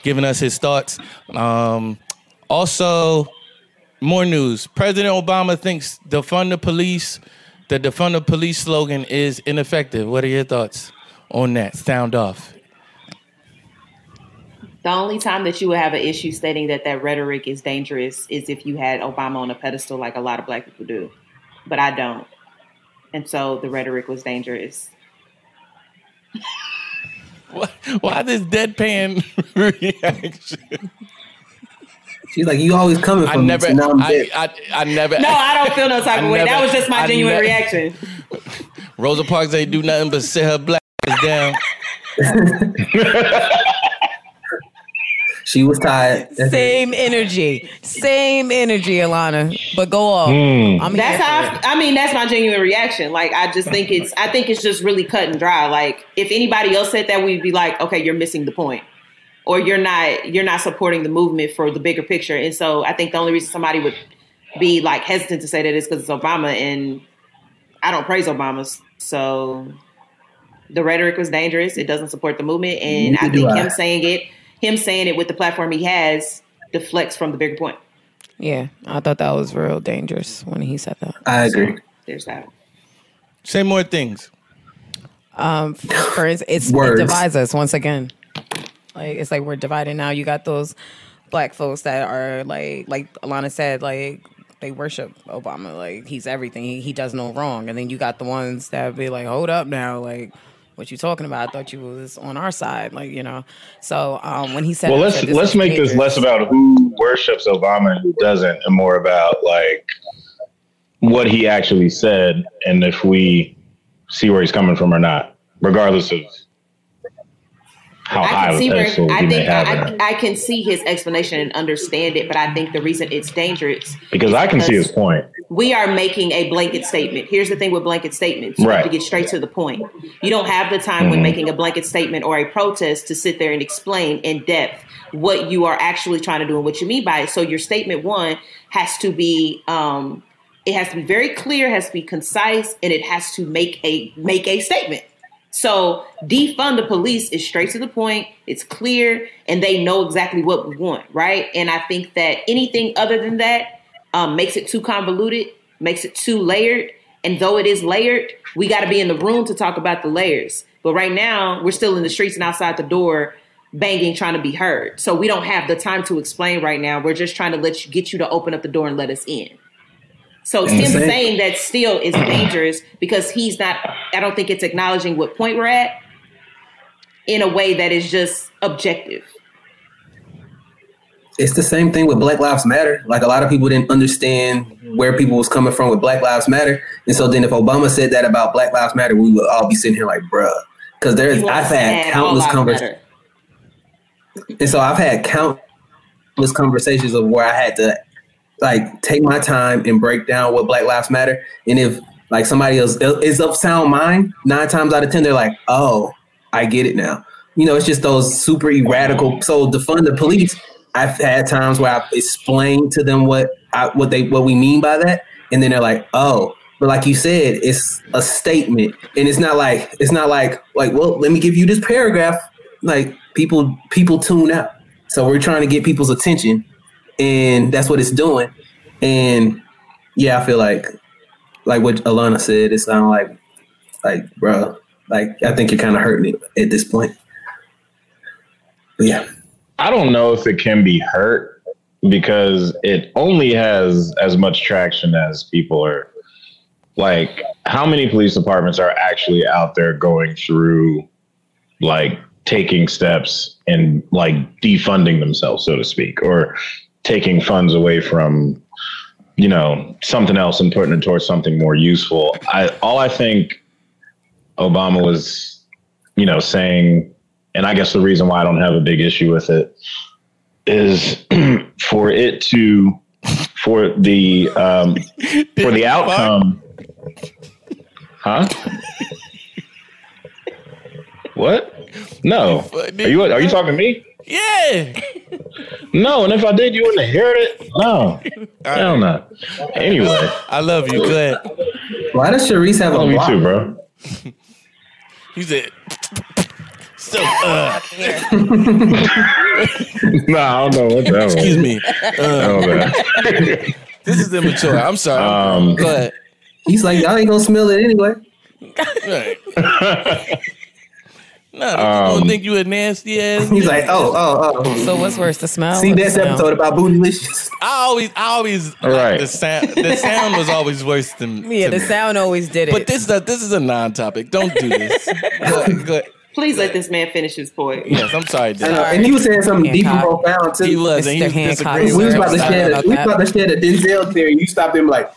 giving us his thoughts. Um, also, more news. President Obama thinks defund the police, the defund the police slogan is ineffective. What are your thoughts on that? Sound off. The only time that you would have an issue stating that that rhetoric is dangerous is if you had Obama on a pedestal, like a lot of black people do. But I don't. And so the rhetoric was dangerous. <laughs> Why this deadpan <laughs> reaction? She's like, you always coming I from never, so now I'm I, dead. I, I never. No, I don't feel no type I of way. That was just my I genuine never- reaction. Rosa Parks ain't do nothing but sit her black ass down. <laughs> she was tired. Same energy, same energy, Alana. But go off. Hmm. I'm That's how I, I mean. That's my genuine reaction. Like I just think it's. I think it's just really cut and dry. Like if anybody else said that, we'd be like, okay, you're missing the point, or you're not. You're not supporting the movement for the bigger picture. And so I think the only reason somebody would be like hesitant to say that is because it's Obama, and I don't praise Obama. So the rhetoric was dangerous. It doesn't support the movement, and I think I. him saying it, him saying it with the platform he has, deflects from the bigger point. Yeah, I thought that was real dangerous when he said that. I agree. There's that. Say more things. Um, for instance, it's it divides us once again. Like it's like we're divided now. You got those black folks that are like, like Alana said, like they worship Obama, like he's everything. He, he does no wrong. And then you got the ones that be like, hold up now, like. What you talking about? I thought you was on our side, like you know. So um, when he said, Well, let's said let's make this less about who worships Obama and who doesn't, and more about like what he actually said, and if we see where he's coming from or not, regardless of I can see where I think I. I can see his explanation and understand it, but I think the reason it's dangerous because I can see his point. We are making a blanket statement. Here's the thing with blanket statements: you have to get straight to the point. You don't have the time when Mhm. making a blanket statement or a protest to sit there and explain in depth what you are actually trying to do and what you mean by it. So your statement one has to be. Um, it has to be very clear, has to be concise, and it has to make a make a statement. So defund the police is straight to the point. It's clear, and they know exactly what we want, right? And I think that anything other than that um, makes it too convoluted, makes it too layered. And though it is layered, we got to be in the room to talk about the layers. But right now, we're still in the streets and outside the door, banging, trying to be heard. So we don't have the time to explain right now. We're just trying to let you get you to open up the door and let us in. So And Tim saying that still is <clears throat> dangerous because he's not. I don't think it's acknowledging what point we're at in a way that is just objective. It's the same thing with Black Lives Matter. Like a lot of people didn't understand where people was coming from with Black Lives Matter, and so then if Obama said that about Black Lives Matter, we would all be sitting here like, bruh, because there's I've had countless conversations, and so I've had countless conversations of where I had to like take my time and break down what Black Lives Matter, and if like somebody else is of sound mind, nine times out of ten they're like, oh, I get it now. You know, it's just those super radical. So defund the police. I've had times where I've explained to them what I, what they what we mean by that, and then they're like, "Oh." But like you said, it's a statement, and it's not like it's not like like well, let me give you this paragraph. Like people people tune out, so we're trying to get people's attention, and that's what it's doing. And yeah, I feel like like what Alana said, it sounded like like bro, like I think you're kind of hurting it at this point. But yeah. I don't know if it can be hurt because it only has as much traction as people are like how many police departments are actually out there going through like taking steps and like defunding themselves so to speak or taking funds away from you know something else and putting it towards something more useful i all i think obama was you know saying and I guess the reason why I don't have a big issue with it is <clears throat> for it to for the um, for the outcome. Huh? <laughs> What? No. Are you are you talking to me? Yeah. No, and if I did, you wouldn't have heard it. No. Hell no. Anyway. I love you. Go. Why does Sharice have a love you block? too, bro. <laughs> He's said. So, uh, <laughs> no, I don't know what that was. excuse me. Uh, man. this is immature. I'm sorry. Um, Go ahead. He's like, y'all ain't gonna smell it anyway. Right. <laughs> No, you Um, don't think you a nasty ass. He's like, oh, oh, oh. So what's worse, the smell? See or the episode about bootylicious? I always, I always, All right. the sound, the sound was always worse than. <laughs> Yeah, the me. sound always did it. But this is a, this is a non-topic. Don't do this. <laughs> go, ahead, go ahead. Please let this man finish his point. Yes, I'm sorry, I Dad. know, and he was saying something deep and profound too. He was, and he was disagreeing. we was about to Sorry share. about The, we was about to share the Denzel theory. You stopped him like,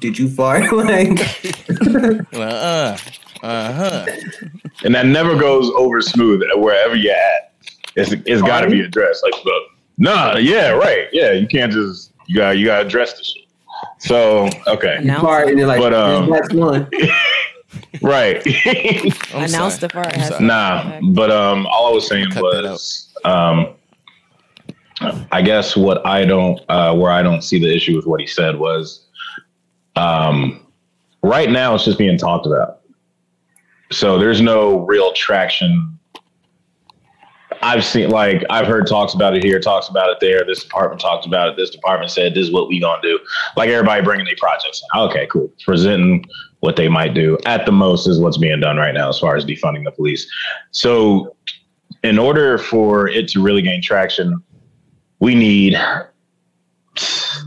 did you fart? <laughs> like, Uh, Uh huh. and that never goes over smooth wherever you're at. It's it's got to be addressed. Like, but, nah, yeah, right, yeah. You can't just you got you got to address the shit. So okay, Announce Part and then like But, um, that's one. <laughs> right. I'm <laughs> Announce the part. Nah, but um, all I was saying that was, um, I guess what I don't, uh, where I don't see the issue with what he said was, um, right now it's just being talked about. So there's no real traction. I've seen, like, I've heard talks about it here, talks about it there. This department talks about it. This department said, this is what we gonna do. Like everybody bringing their projects. Okay, cool. Presenting what they might do at the most is what's being done right now as far as defunding the police. So, in order for it to really gain traction, we need,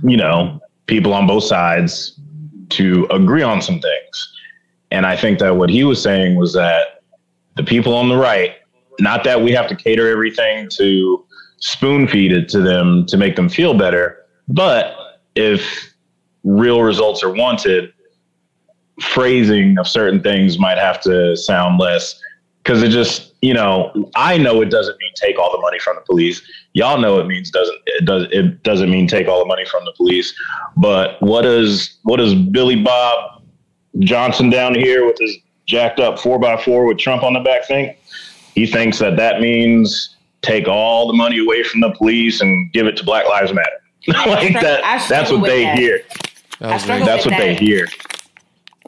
you know, people on both sides to agree on some things. And I think that what he was saying was that the people on the right, not that we have to cater everything to spoon feed it to them to make them feel better, but if real results are wanted, phrasing of certain things might have to sound less because it just you know I know it doesn't mean take all the money from the police. Y'all know it means doesn't it does it doesn't mean take all the money from the police. But what does what does Billy Bob Johnson down here with his jacked up four x four with Trump on the back thing. He thinks that that means take all the money away from the police and give it to Black Lives Matter. <laughs> like I that. That's what they that. hear. That I was struggle very- That's with what they hear.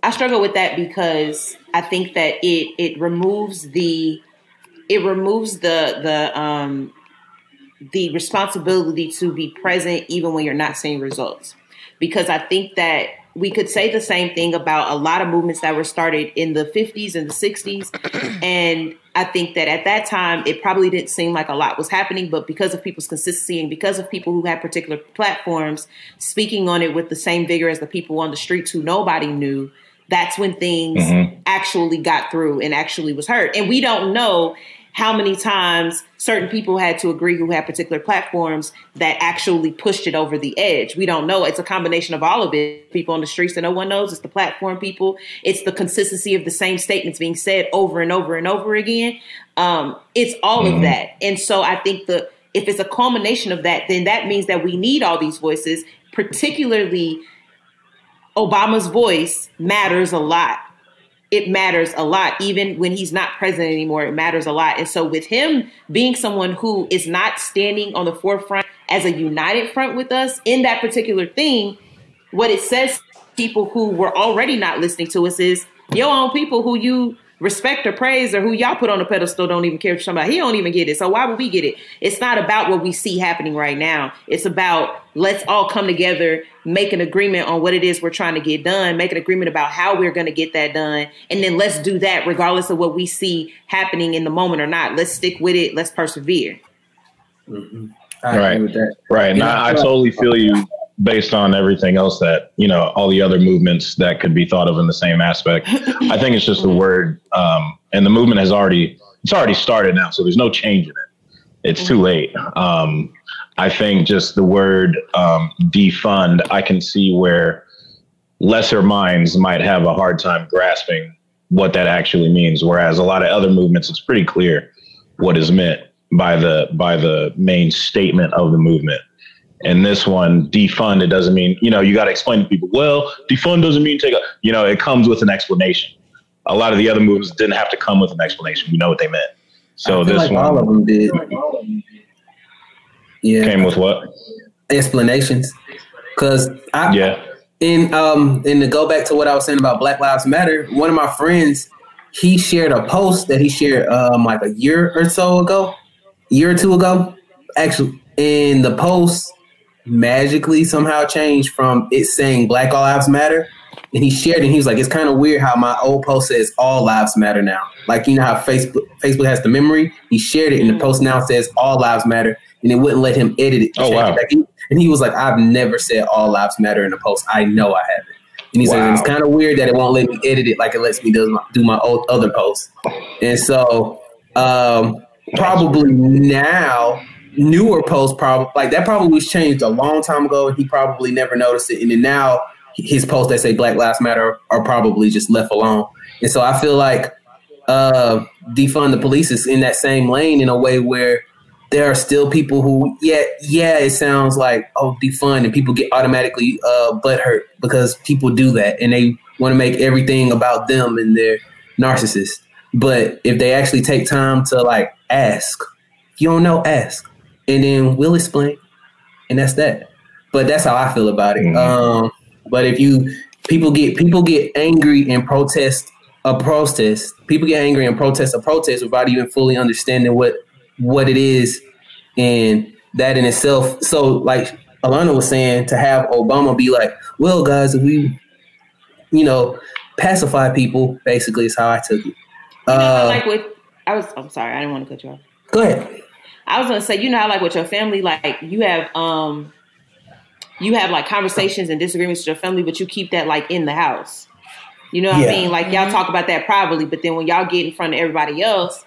I struggle with that because I think that it it removes the it removes the the um the responsibility to be present even when you're not seeing results. Because I think that we could say the same thing about a lot of movements that were started in the 50s and the 60s. <clears throat> And I think that at that time, it probably didn't seem like a lot was happening, but because of people's consistency and because of people who had particular platforms speaking on it with the same vigor as the people on the streets who nobody knew, that's when things mm-hmm. actually got through and actually was heard. And we don't know how many times certain people had to agree who had particular platforms that actually pushed it over the edge. We don't know. It's a combination of all of it. People on the streets that no one knows. It's the platform people. It's the consistency of the same statements being said over and over and over again. Um, it's all of that. And so I think the if it's a culmination of that, then that means that we need all these voices, particularly Obama's voice matters a lot. It matters a lot. Even when he's not president anymore, it matters a lot. And so, with him being someone who is not standing on the forefront as a united front with us in that particular thing, what it says people who were already not listening to us is your own people who you respect or praise or who y'all put on a pedestal don't even care what you're talking about. He don't even get it. So why would we get it? It's not about what we see happening right now. It's about let's all come together, make an agreement on what it is we're trying to get done, make an agreement about how we're going to get that done, and then let's do that regardless of what we see happening in the moment or not. Let's stick with it. Let's persevere. Mm-hmm. I Right. agree with that. Right. And Yeah. I, I totally feel you based on everything else that, you know, all the other movements that could be thought of in the same aspect. I think it's just the word, um, and the movement has already, it's already started now. So there's no change in it. It's too late. Um, I think just the word um, defund, I can see where lesser minds might have a hard time grasping what that actually means. Whereas a lot of other movements, it's pretty clear what is meant by the by the main statement of the movement. And this one, defund, it doesn't mean, you know, you got to explain to people, well, defund doesn't mean take a, you know, it comes with an explanation. A lot of the other movements didn't have to come with an explanation. We know what they meant. So this like one all of them did. Yeah, came with what? explanations. Because I, Yeah. in um, and to go back to what I was saying about Black Lives Matter, one of my friends, he shared a post that he shared um like a year or so ago, year or two ago, actually. In the post, magically somehow changed from it saying Black All Lives Matter, and he shared it. And he was like, "It's kind of weird how my old post says All Lives Matter now. Like you know how Facebook Facebook has the memory. He shared it, and the post now says All Lives Matter, and it wouldn't let him edit it. Oh, change it wow. back. And he was like, "I've never said All Lives Matter in a post. I know I haven't." And he's like, "It's kind of weird that it won't let me edit it like it lets me do my, do my old other posts." And so, um, probably now newer posts probably like that probably was changed a long time ago he probably never noticed it. And then now his posts that say black lives matter are probably just left alone. And so I feel like uh, defund the police is in that same lane in a way where there are still people who, yeah, yeah, it sounds like oh defund, and people get automatically uh, butthurt because people do that, and they want to make everything about them and they're narcissists. But if they actually take time to like ask, you don't know, ask, and then we'll explain, and that's that. But that's how I feel about it. Um, but if you people get people get angry and protest a protest, people get angry and protest a protest without even fully understanding what what it is, and that in itself. So, like Alana was saying, to have Obama be like, "Well, guys, if we, you know, pacify people," basically is how I took it. You know, Uh, like with I was. I'm sorry, I didn't want to cut you off. go ahead. I was gonna say, you know, how, like with your family, like you have, um, you have like conversations and disagreements with your family, but you keep that like in the house. You know what Yeah. I mean? Like y'all talk about that privately, but then when y'all get in front of everybody else,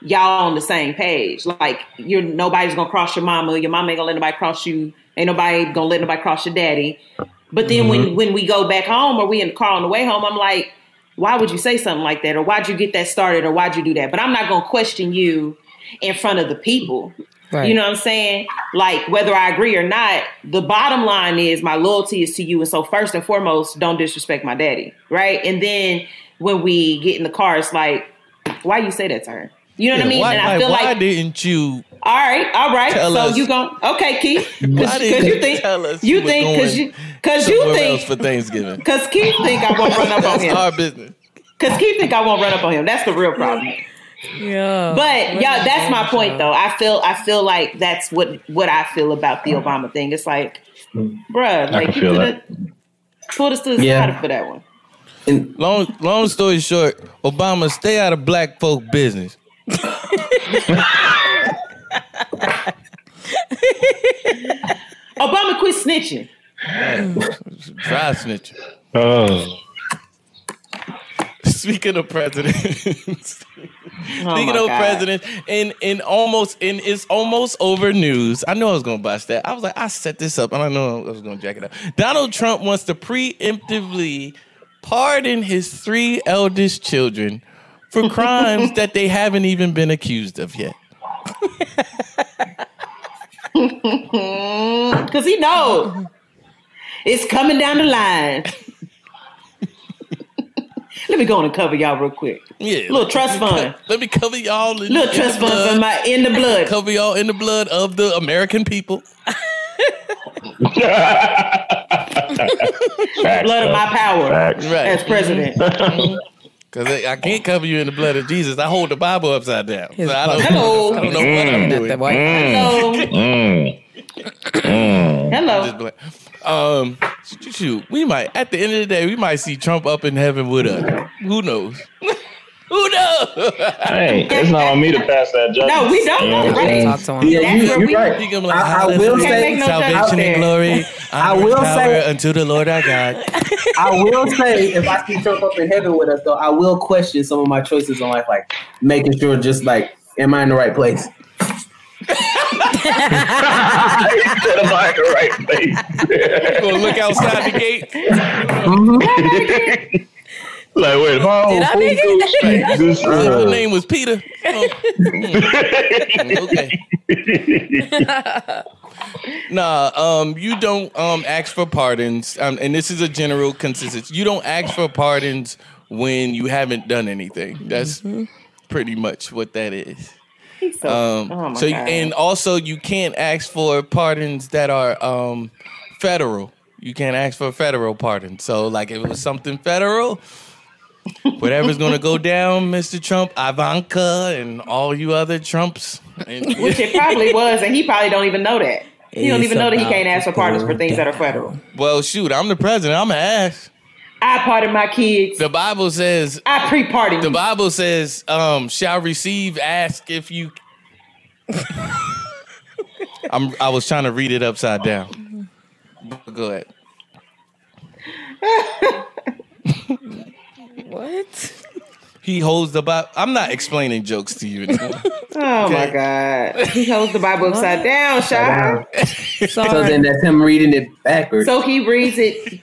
y'all on the same page. Like you're nobody's gonna cross your mama. Your mama ain't gonna let nobody cross you. Ain't nobody gonna let nobody cross your daddy. But then when when we go back home or we in the car on the way home, I'm like, why would you say something like that? Or why'd you get that started? Or why'd you do that? But I'm not gonna question you in front of the people. Right. You know what I'm saying? Like whether I agree or not, the bottom line is my loyalty is to you. And so first and foremost, don't disrespect my daddy. Right. And then when we get in the car, it's like, why you say that to her? You know what I mean? Why, and I feel why like didn't you? all right, all right. So us- you going okay, Keith? Because you think tell us you think because you because you think for Thanksgiving? <laughs> because Keith think I won't run up on That's him. our business. Because Keith think I won't run up on him. That's the real problem. Yeah. But yeah, that's my point though. I feel I feel like that's what what I feel about the Obama thing. It's like, bruh, like can you feel could have pulled us to the Yeah. side for that one. Long long story short, Obama stay out of black folk business. <laughs> Obama quit snitching. <laughs> Dry snitching. Oh, <laughs> Speaking of presidents, <laughs> Oh speaking of presidents, and and almost and it's almost over news. I know I was gonna bust that. I was like, I set this up, and I know I was gonna jack it up. Donald Trump wants to preemptively pardon his three eldest children for crimes <laughs> that they haven't even been accused of yet. Because he knows it's coming down the line. Let me go on and cover y'all real quick. Yeah, Little trust fund. co- let me cover y'all. In, Little trust fund blood. for my in the blood. Cover y'all in the blood of the American people. <laughs> facts, Blood of my power facts. Right. as president. Because I can't cover you in the blood of Jesus. I hold the Bible upside down. So I don't, Hello. I don't know what I'm Not doing. the white. Hello. Mm. Mm. Hello. Just play. Um, shoot, shoot, we might at the end of the day we might see Trump up in heaven with us. Who knows? <laughs> Who knows? Hey, it's not on me to pass that judgment. No, we don't You know, what I'm right? saying? Talk to him. Yeah, That's you, where you're we- right. He gonna like, I, I will say, no salvation and glory, I will and power say- unto the Lord our God. I will say, if I see Trump up in heaven with us, though, I will question some of my choices in life, like making sure, just like, am I in the right place? Instead of like the right place. Gonna look outside the gate. <laughs> like, wait, if I Did I don't make fool it? <laughs> this, His uh, name was Peter. <laughs> Oh. Okay. Nah, um, you don't um ask for pardons, um, and this is a general consistency. You don't ask for pardons when you haven't done anything. That's pretty much what that is. So, Um, oh my so, God. and also you can't ask for pardons that are um federal. You can't ask for a federal pardon. So, like, if it was something federal, whatever's gonna go down, Mr. Trump, Ivanka, and all you other Trumps. And, <laughs> which it probably was, and he probably don't even know that. He don't even know that he can't ask for pardons for go things that are federal. well, shoot, I'm the president. I'm gonna ask. I pardon my kids. The Bible says. I pre-pardon The. Bible says, um, "Shall receive, ask if you." <laughs> I'm. I was trying to read it upside down. Go ahead. <laughs> What? He holds the Bible. I'm not explaining jokes to you anymore. <laughs> Oh my God. He holds the Bible upside down, Shy. So then that's him reading it backwards. So he reads it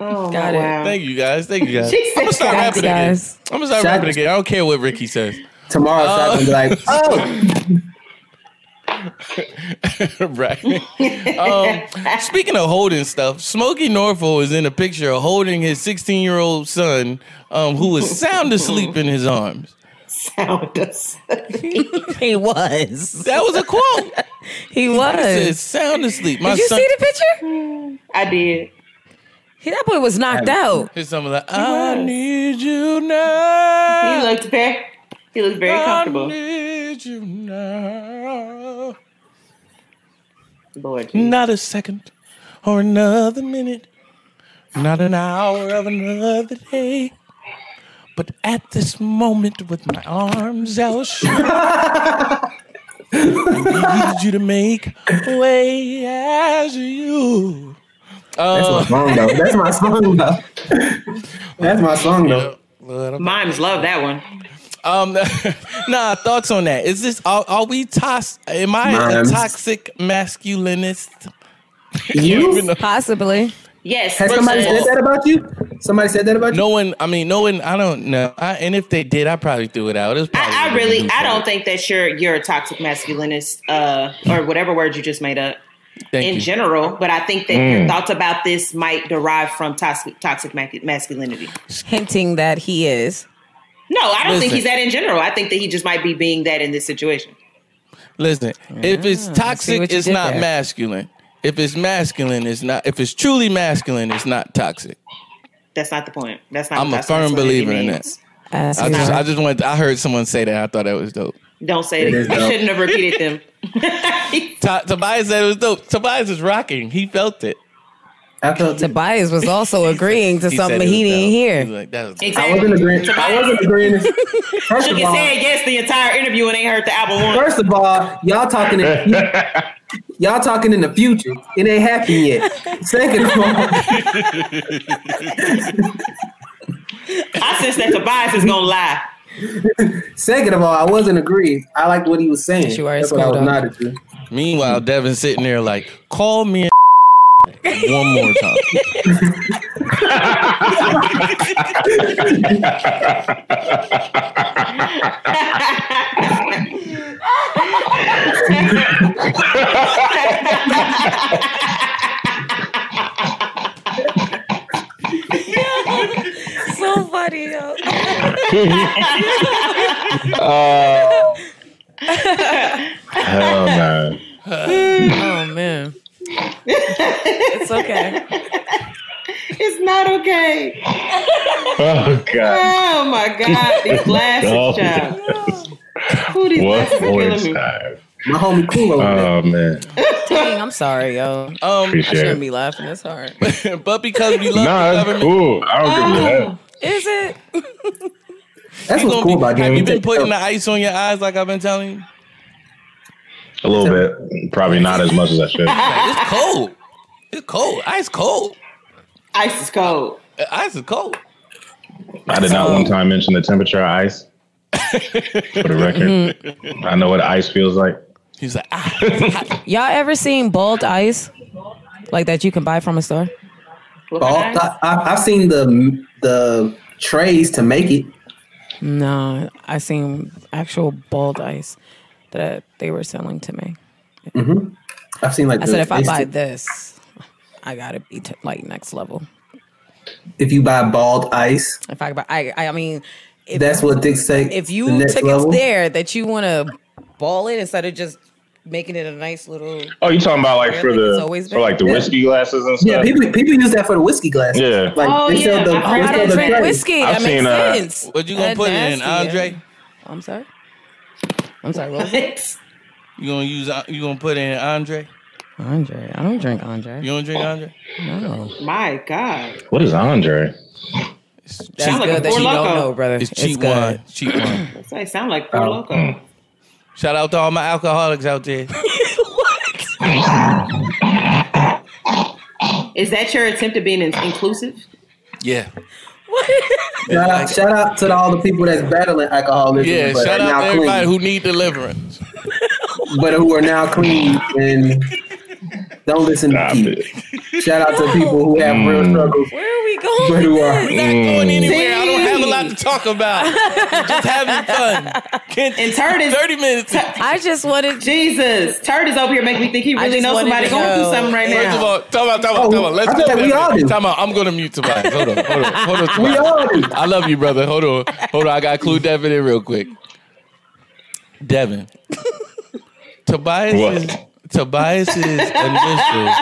Oh Got my it. wow. Thank you guys. Thank you guys. She I'm gonna said- start Thanks, rapping again. guys. I'm gonna start Shout- rapping again. I don't care what Ricky says. Tomorrow, Uh, Shaq gonna be like, oh, <laughs> right. um, speaking of holding stuff, Smokie Norful is in a picture holding his 16 year old son, um, who was sound asleep in his arms. Sound asleep. <laughs> he was. That was a quote. <laughs> He He said, was. "Sound asleep." My Did you son. see the picture? I did. He, that boy was knocked out. Here's some of that. I was. need you now. He looked very. He looked very I comfortable. need you now. Lord, Jesus. Not a second or another minute, not an hour of another day. But at this moment, with my arms outstretched, <laughs> I need you to make way as you. That's my Uh, song though. That's my song though. <laughs> That's my song though. Lord, I'm- Mimes love that one. Um, <laughs> nah, thoughts on that? Is this are, are we toxic? Am I Mimes. a toxic masculinist? You? <laughs> Possibly. Yes. Has somebody said that about you? Somebody said that about you? No one. I mean, no one. I don't know. I, and if they did, I probably threw it out. It was probably I, I a really, I don't think that you're you're a toxic masculinist, uh, or whatever word you just made up Thank in you. general. But I think that your mm. thoughts about this might derive from toxic toxic masculinity. Hinting that he is. No, I don't think he's that in general. I think that he just might be being that in this situation. Listen, if it's mm, toxic, it's not there. masculine. If it's masculine, it's not. If it's truly masculine, it's not toxic. That's not the point. That's not. I'm a firm not what it believer in that. Ask I just. I just want. I heard someone say that. I thought that was dope. Don't say It it. is You dope. shouldn't have repeated them. <laughs> Ta- Tobias said it was dope. Tobias is rocking. He felt it. I felt. Tobias was also agreeing to He something said he didn't dope. hear. He was like, that was dope. I wasn't agreeing. I wasn't agreeing. <laughs> First Shook of his all, head yes the entire interview and ain't heard the album once. first of all, y'all talking in <laughs> y'all talking in the future. It ain't happened yet. Second of all, I sense that Tobias is gonna lie. Second of all, I wasn't agreeing. I liked what he was saying. You are That's what I was Skoda. nodding to. Meanwhile, Devin's sitting there like, call me <laughs> one more time. <laughs> <laughs> Hell no. Oh man. It's okay. It's not okay. Oh god. Oh my god, these glasses, Oh. child. Who these What glasses are killing voice me? time? My homie cool over there. Oh man. Dang, I'm sorry, yo. Um, I Appreciate shouldn't it. be laughing It's hard. <laughs> but because we love Nah, the it's government, cool. I don't give a Is it? That's you what's gonna cool be- about have you been putting the ice on your eyes like I've been telling you? A little bit. Probably not as much as I should. It's cold. It's cold. Ice cold. Ice is cold. Uh, Ice is cold. I did not one time mention the temperature of ice. For the record, <laughs> I know what ice feels like. He's like, ah, <laughs> Y'all ever seen bald ice? Like that you can buy from a store? What Ball, kind of ice? I, I, I've seen the the trays to make it. No, I seen actual bald ice that they were selling to me. Mm-hmm. I've seen like. I the- said if I buy this, I gotta be t- like next level. if you buy bald ice, If I buy, I, I mean, if, that's what dictates. if you tickets level. there that you want to ball it instead of just making it a nice little. Oh, you talking about like for the for like the Yeah. whiskey glasses and stuff? Yeah, people people use that for the whiskey glasses. Yeah. like Oh, they yeah, sell the, I've Oh, they sell the drink trays. whiskey. I've that makes seen, uh, sense. what you gonna That put it in, Andre? yeah. I'm sorry. I'm sorry. What was? You gonna use? uh, You gonna put in Andre? Andre. I don't drink Andre. You don't drink Andre? No. My God. What is Andre? That's Sound like good that Four you Loko. don't know, brother. It's It's, cheap good. wine. Cheap wine. That's what sound like Four Oh, Loko. Shout out to all my alcoholics out there. <laughs> Is that your attempt at being in- inclusive? Yeah. Shout out, shout out to all the people that's battling alcoholism, Yeah. but Shout are out now to everybody clean, who need deliverance. but who are now clean and <laughs> don't listen to Stop Keith. it. Shout out to people who have real Mm. struggles. Where are we going? But who are We're not going anywhere. I don't have a lot to talk about. We're <laughs> just having fun. Can't, And Turd is 30 minutes. I just wanted. Jesus. Turd is over here making me think he really knows somebody to going through something right First of now. all, time out, time out, Oh, time out. Let's I do bet we that. all do. Time out. I'm going to mute Tobias. Hold on, hold on, hold on. We Tobias. all do. I love you, brother. Hold on, hold on. I got to clue Devin in real quick. Devin. <laughs> Tobias What? Tobias's initials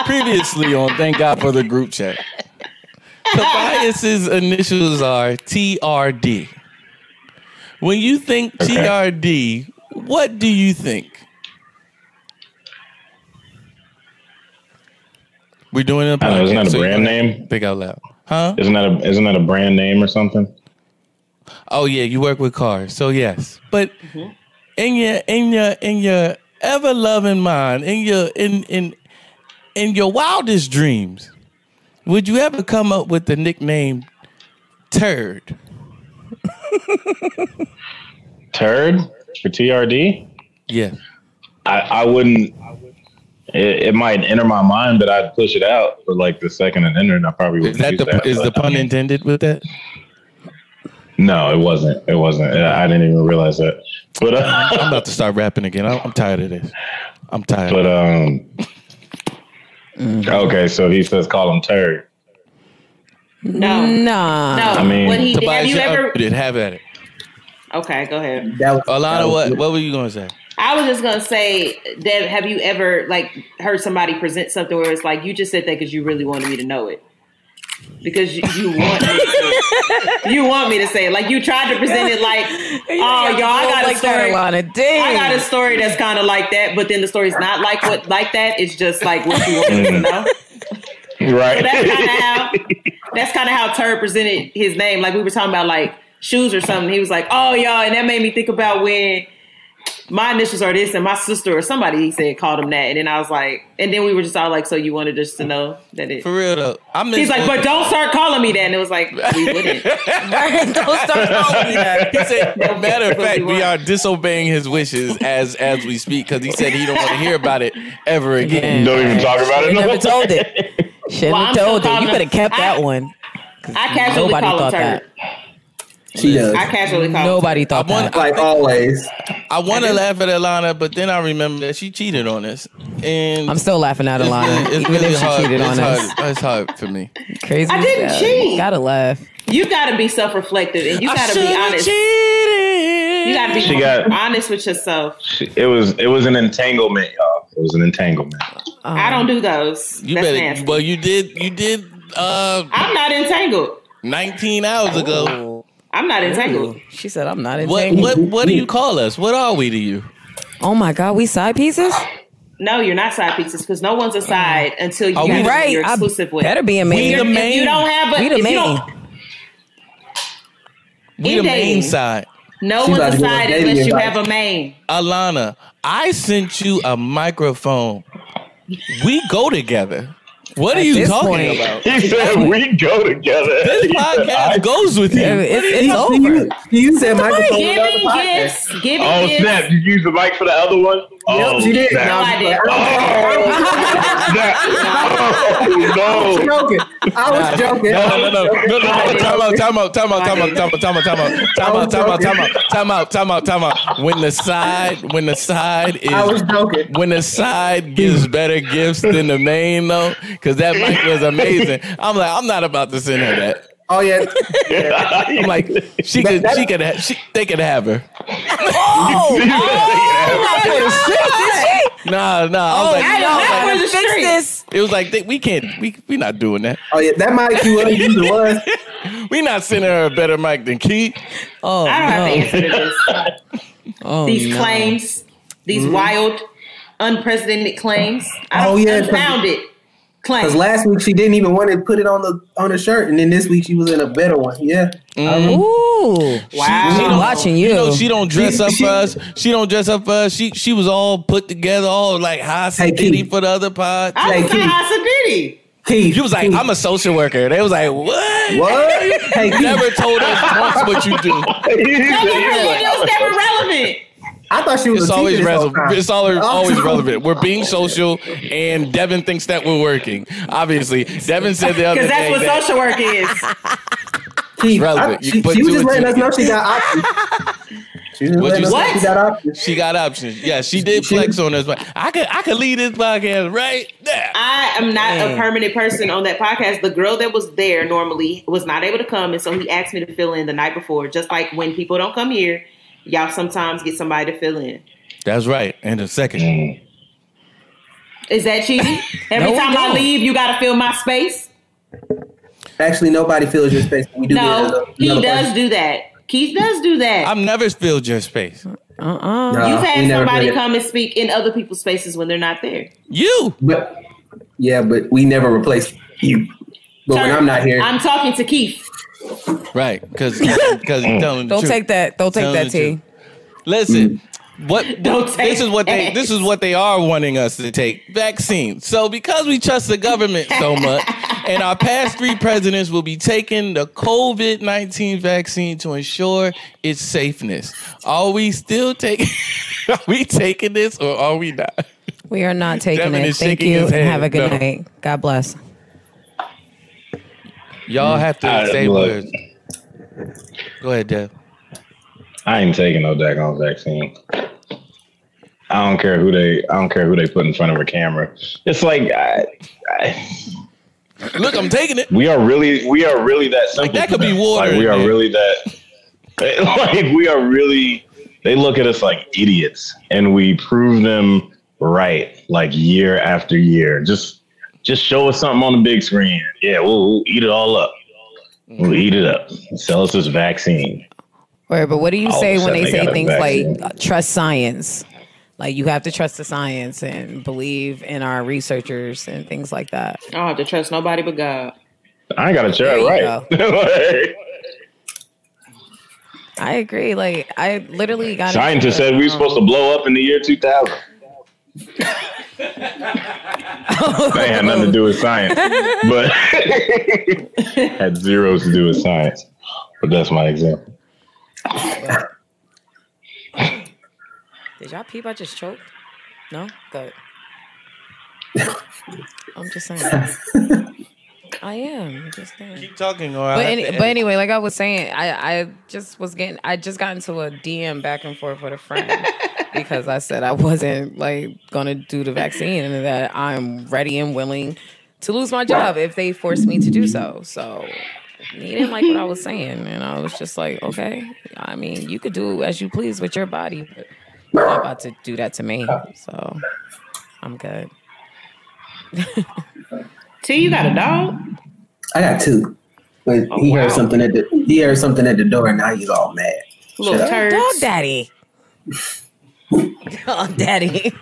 previously on Thank God for the group chat. Tobias's initials are TRD. When you think Okay. TRD, what do you think? We're doing it. I don't know, isn't that a so brand name? Think out loud, huh? Isn't that a isn't that a brand name or something? Oh yeah, you work with cars, so yes. But mm-hmm. in your in your in your ever loving mind, in your in in in your wildest dreams, would you ever come up with the nickname Turd? <laughs> Turd for TRD? Yeah. I, I wouldn't. It, it might enter my mind, but I'd push it out for like the second it entered. I probably Is would. that the is the pun intended with that? No, it wasn't. It wasn't. I didn't even realize that. But uh, I'm about to start rapping again. I'm, I'm tired of this. I'm tired. but um. Okay, so he says call him turd. No. Nah. No. I mean- when he, have Tobias, you you're ever? unmuted. Have at it. Okay, go ahead. That was, that Alana, was- what what were you gonna say? I was just gonna say, that have you ever like heard somebody present something where it's like you just said that because you really wanted me to know it? Because you, you want me to say it. you want me to say it. Like you tried to present it like, <laughs> oh y'all, I got a story. I got a story that's kind of like that, but then the story's not like what like that. It's just like what you want me to mm. know. Right. So that's kind of <laughs> how that's kind of how Turd presented his name. Like we were talking about like shoes or something. He was like, "Oh, y'all," and that made me think about when my initials are this, and my sister or somebody he said called him that, and then I was like, and then we were just all like, "So you wanted us to know that it." For real though, I miss. He's like, "But don't start calling me that," and it was like, "We wouldn't." <laughs> Don't start calling me that. He said, <laughs> matter of fact, we we are disobeying his wishes as as we speak because he said he don't want to hear about it ever again. Don't even talk about it. Shouldn't no have told it. <laughs> Shouldn't Well, have told it. You could have kept I- that one. I casually Nobody call him thought that. She does. I casually call him. Nobody thought I want- that. like always. I want to laugh at Alana, but then I remember that she cheated on us, and I'm still laughing at it's Alana, really, it's even really if she hard. cheated it's on hard. us. It's hard for me. Crazy. I didn't as hell. cheat. Gotta laugh. You got to be self-reflective, and you got to be honest. cheated. You got to be She got- honest with yourself. It was it was an entanglement, y'all. It was an entanglement. I don't do those. You That's better. nasty. Well, you did. You did. Uh, I'm not entangled. 19 hours ago. I'm not entangled. She said, "I'm not What entangled." what what do you call us? What are we to you? Oh my God, we side pieces. No, you're not side pieces because no one's a side until you Are we have right? you're I exclusive with. better be a main. We the If main. you don't have a, We the if you main. don't- We In the main dating. side. no She's about one's a give us side dating unless you advice. have a main. Alana, I sent you a microphone. We go together. What are At you talking point- about? <laughs> He said <laughs> we go together. This <laughs> He podcast I- goes with you. It's, it's You, over. you used that microphone the other Giving podcast. gifts, giving Oh gifts. snap! You use the mic for the other one? Oh, Yep, she did. snap. No, I did. Oh, I was snap. joking. I was joking. No, no, no, no, no, no, no. Time out, time out, time out, time out, time out, time out, time out, time out, time out, time out, time out, time out, time out. When the side, when the side is, I was is, joking. when the side gives better gifts than the main though, because that mic was amazing. I'm like, I'm not about to send her that. Oh yeah. I'm like, she could, she could, ha- she, they could have her. Oh, not for the streets, is? Nah, nah. I was Oh, like, I y'all am not gotta the fix this. it was like they, we can't, we we not doing that. Oh yeah. That mic you was using was. We not sending her a better mic than Keith. Oh I don't no. answer to this. <laughs> Oh, These no. claims, these mm-hmm. wild, unprecedented claims. I Oh, don't yeah, 'cause- unfounded claims. Because last week she didn't even want to put it on the on the shirt, and then this week she was in a better one. Yeah. Ooh, wow. I'm watching you. You know, she don't dress She- up she- for us. She don't dress up for us. She she was all put together, all like high Hey, city for the other pod. I Hey, was Keith. not Asadidi. Keith. She was like, Keith, I'm a social worker. They was like, what? What? <laughs> Hey, You Keith. never told us once what you do. <laughs> He No, said- it was never relevant. I thought she was It's a always relevant. It's always, Oh. always relevant. We're being <laughs> social, and Devin thinks that we're working. Obviously, Devin said the other <laughs> Because that's day what that social work is. <laughs> She, relevant. I- You she, put she was just and letting two us know she got options. She was What'd letting you us know say? she got options. she got options. Yeah, she did She- flex on us, but I could I could lead this podcast right there. I am not Man. a permanent person on that podcast. The girl that was there normally was not able to come, and so he asked me to fill in the night before. Just like when people don't come here, y'all sometimes get somebody to fill in. That's right. And a second, mm. Is that cheating? <laughs> Every No, time I don't. leave, you got to fill my space. Actually, nobody fills your space. We do No, he does person. do that. Keith does do that. I've never filled your space. Uh-uh. No, You've had somebody come and speak in other people's spaces when they're not there. You. But yeah, but we never replace you. But when I'm not here, I'm talking to Keith. Right. Because because <laughs> you're telling the Don't truth. take that. Don't take Telling that, the T. truth. Listen, mm. what <laughs> Don't take this is what they that. this is what they are wanting us to take vaccines. So because we trust the government so <laughs> much, and our past three presidents will be taking the COVID nineteen vaccine to ensure its safeness. Are we still taking? Are we taking this or are we not? We are not taking Devin it. is Thank you and have a good No. night. God bless. Y'all mm. have to say look. words. Go ahead, Dev. I ain't taking no daggone vaccine. I don't care who they. I don't care who they put in front of a camera. It's like I, I, Look, I'm taking it. we are really, we are really that simple. that could be water Like we are there. really that. <laughs> Like we are really. They look at us like idiots, and we prove them right, like year after year. Just, just show us something on the big screen. Yeah, we'll, we'll eat it all up. We'll eat it up. Sell us this vaccine. Right, but what do you All say when they they say got a things like vaccine. uh, trust science? Like you have to trust the science and believe in our researchers and things like that. I don't have to trust nobody but God. I ain't got to try There it right. <laughs> I agree. Like I literally got Scientists said we were supposed to blow up in the year <laughs> 2000. that had nothing to do with science, but <laughs> had zeros to do with science. But that's my example. Did y'all peep? I just choked. No, good. <laughs> I'm just saying. I am just. Keep talking, or But, any, but anyway, like I was saying, I, I just was getting, I just got into a DM back and forth with a friend <laughs> because I said I wasn't like gonna do the vaccine and that I'm ready and willing to lose my job if they force me to do so. So he didn't like what I was saying, and I was just like, okay, I mean, you could do as you please with your body, but you're not about to do that to me. So I'm good. <laughs> T, you got a dog? I got two. But Oh, he wow. heard something at the he heard something at the door, and now he's all mad. Little Shut up. turds. Dog daddy. <laughs> Dog daddy.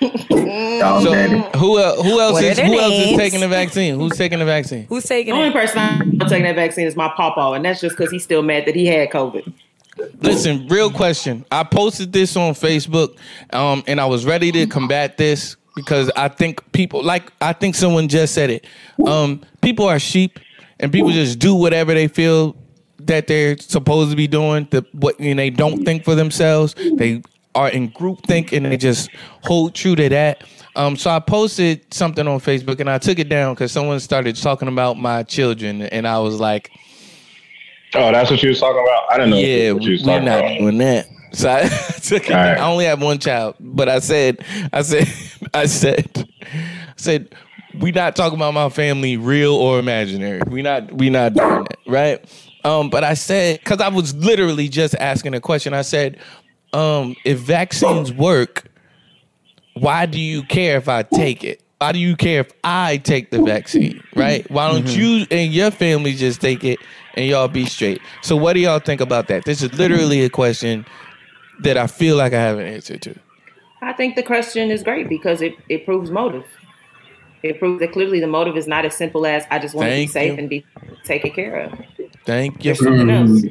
Dog So daddy. who el- who else What are is their who else is taking the vaccine? Who's taking the vaccine? Who's taking The taking only it? person I'm taking that vaccine is my pawpaw, and that's just because he's still mad that he had COVID. Listen, real question. I posted this on Facebook, um, and I was ready to combat this because I think people like I think someone just said it. Um, people are sheep, and people just do whatever they feel that they're supposed to be doing. The what and they don't think for themselves. They are in group think and they just hold true to that. Um, so I posted something on Facebook and I took it down because someone started talking about my children, and I was like. Oh, that's what you was talking about. I didn't know Yeah, what you was we're not about. doing that. So <laughs> I took it. All right. I only have one child, but I said, I said, <laughs> I said, I said, we not talking about my family, real or imaginary. We not, we not doing that, right? Um, but I said, because I was literally just asking a question. I said, um, if vaccines work, why do you care if I take it? Why do you care if I take the vaccine? Right? Why don't you and your family just take it and y'all be straight? So, what do y'all think about that? This is literally a question that I feel like I have an answer to. I think the question is great because it, it proves motive. It proves that clearly the motive is not as simple as I just want to be safe you. and be taken care of. Thank you. There's something else.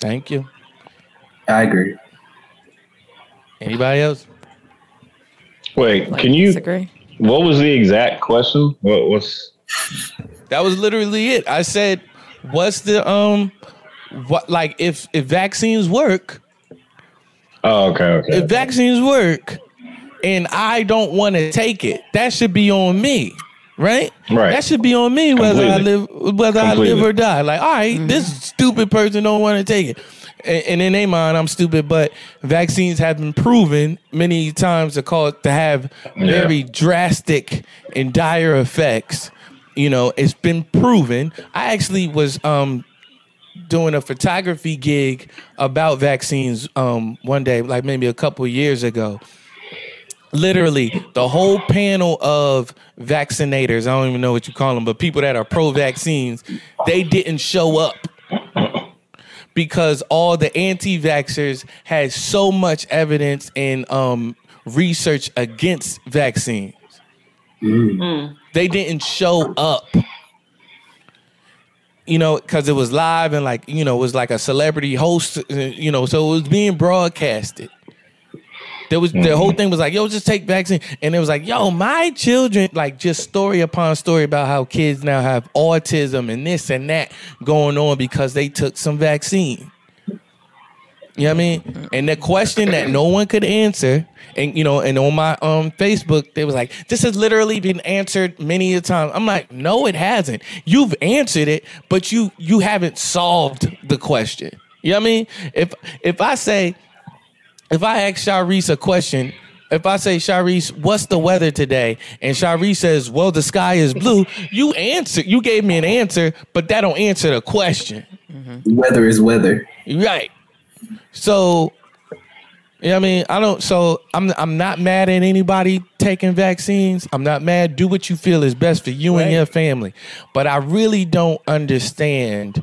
Thank you. I agree. Anybody else? Wait, Like, can you? disagree? What was the exact question? What was? That was literally it. I said, "What's the um, what like if if vaccines work, Oh, okay, okay. if vaccines work, and I don't want to take it, that should be on me, right? Right. That should be on me whether I live Completely. whether I live or die. Like, all right, this stupid person don't want to take it. And, and in their mind, I'm stupid, but vaccines have been proven many times to cause to have Yeah. very drastic and dire effects. You know, it's been proven. I actually was um doing a photography gig about vaccines um one day, like maybe a couple years ago. Literally, the whole panel of vaccinators, I don't even know what you call them, but people that are pro vaccines, they didn't show up because all the anti vaxxers had so much evidence and um, research against vaccines. They didn't show up you know, because it was live and like you know, it was like a celebrity host, uh, you know, so it was being broadcasted. There was the whole thing was like, yo, just take vaccine, and it was like, yo, my children, like just story upon story about how kids now have autism and this and that going on because they took some vaccine. You know what I mean? And the question that no one could answer, and you know, and on my um Facebook, they was like, "This has literally been answered many a time." I'm like, "No, it hasn't. You've answered it, but you you haven't solved the question." You know what I mean? If if I say, if I ask Sharice a question, if I say, Sharice, what's the weather today? And Sharice says, well, the sky is blue. You answer, you gave me an answer, but that don't answer the question. Weather is weather. Right. So, you know I mean? I don't so I'm I'm not mad at anybody taking vaccines. I'm not mad. Do what you feel is best for you and your family. But I really don't understand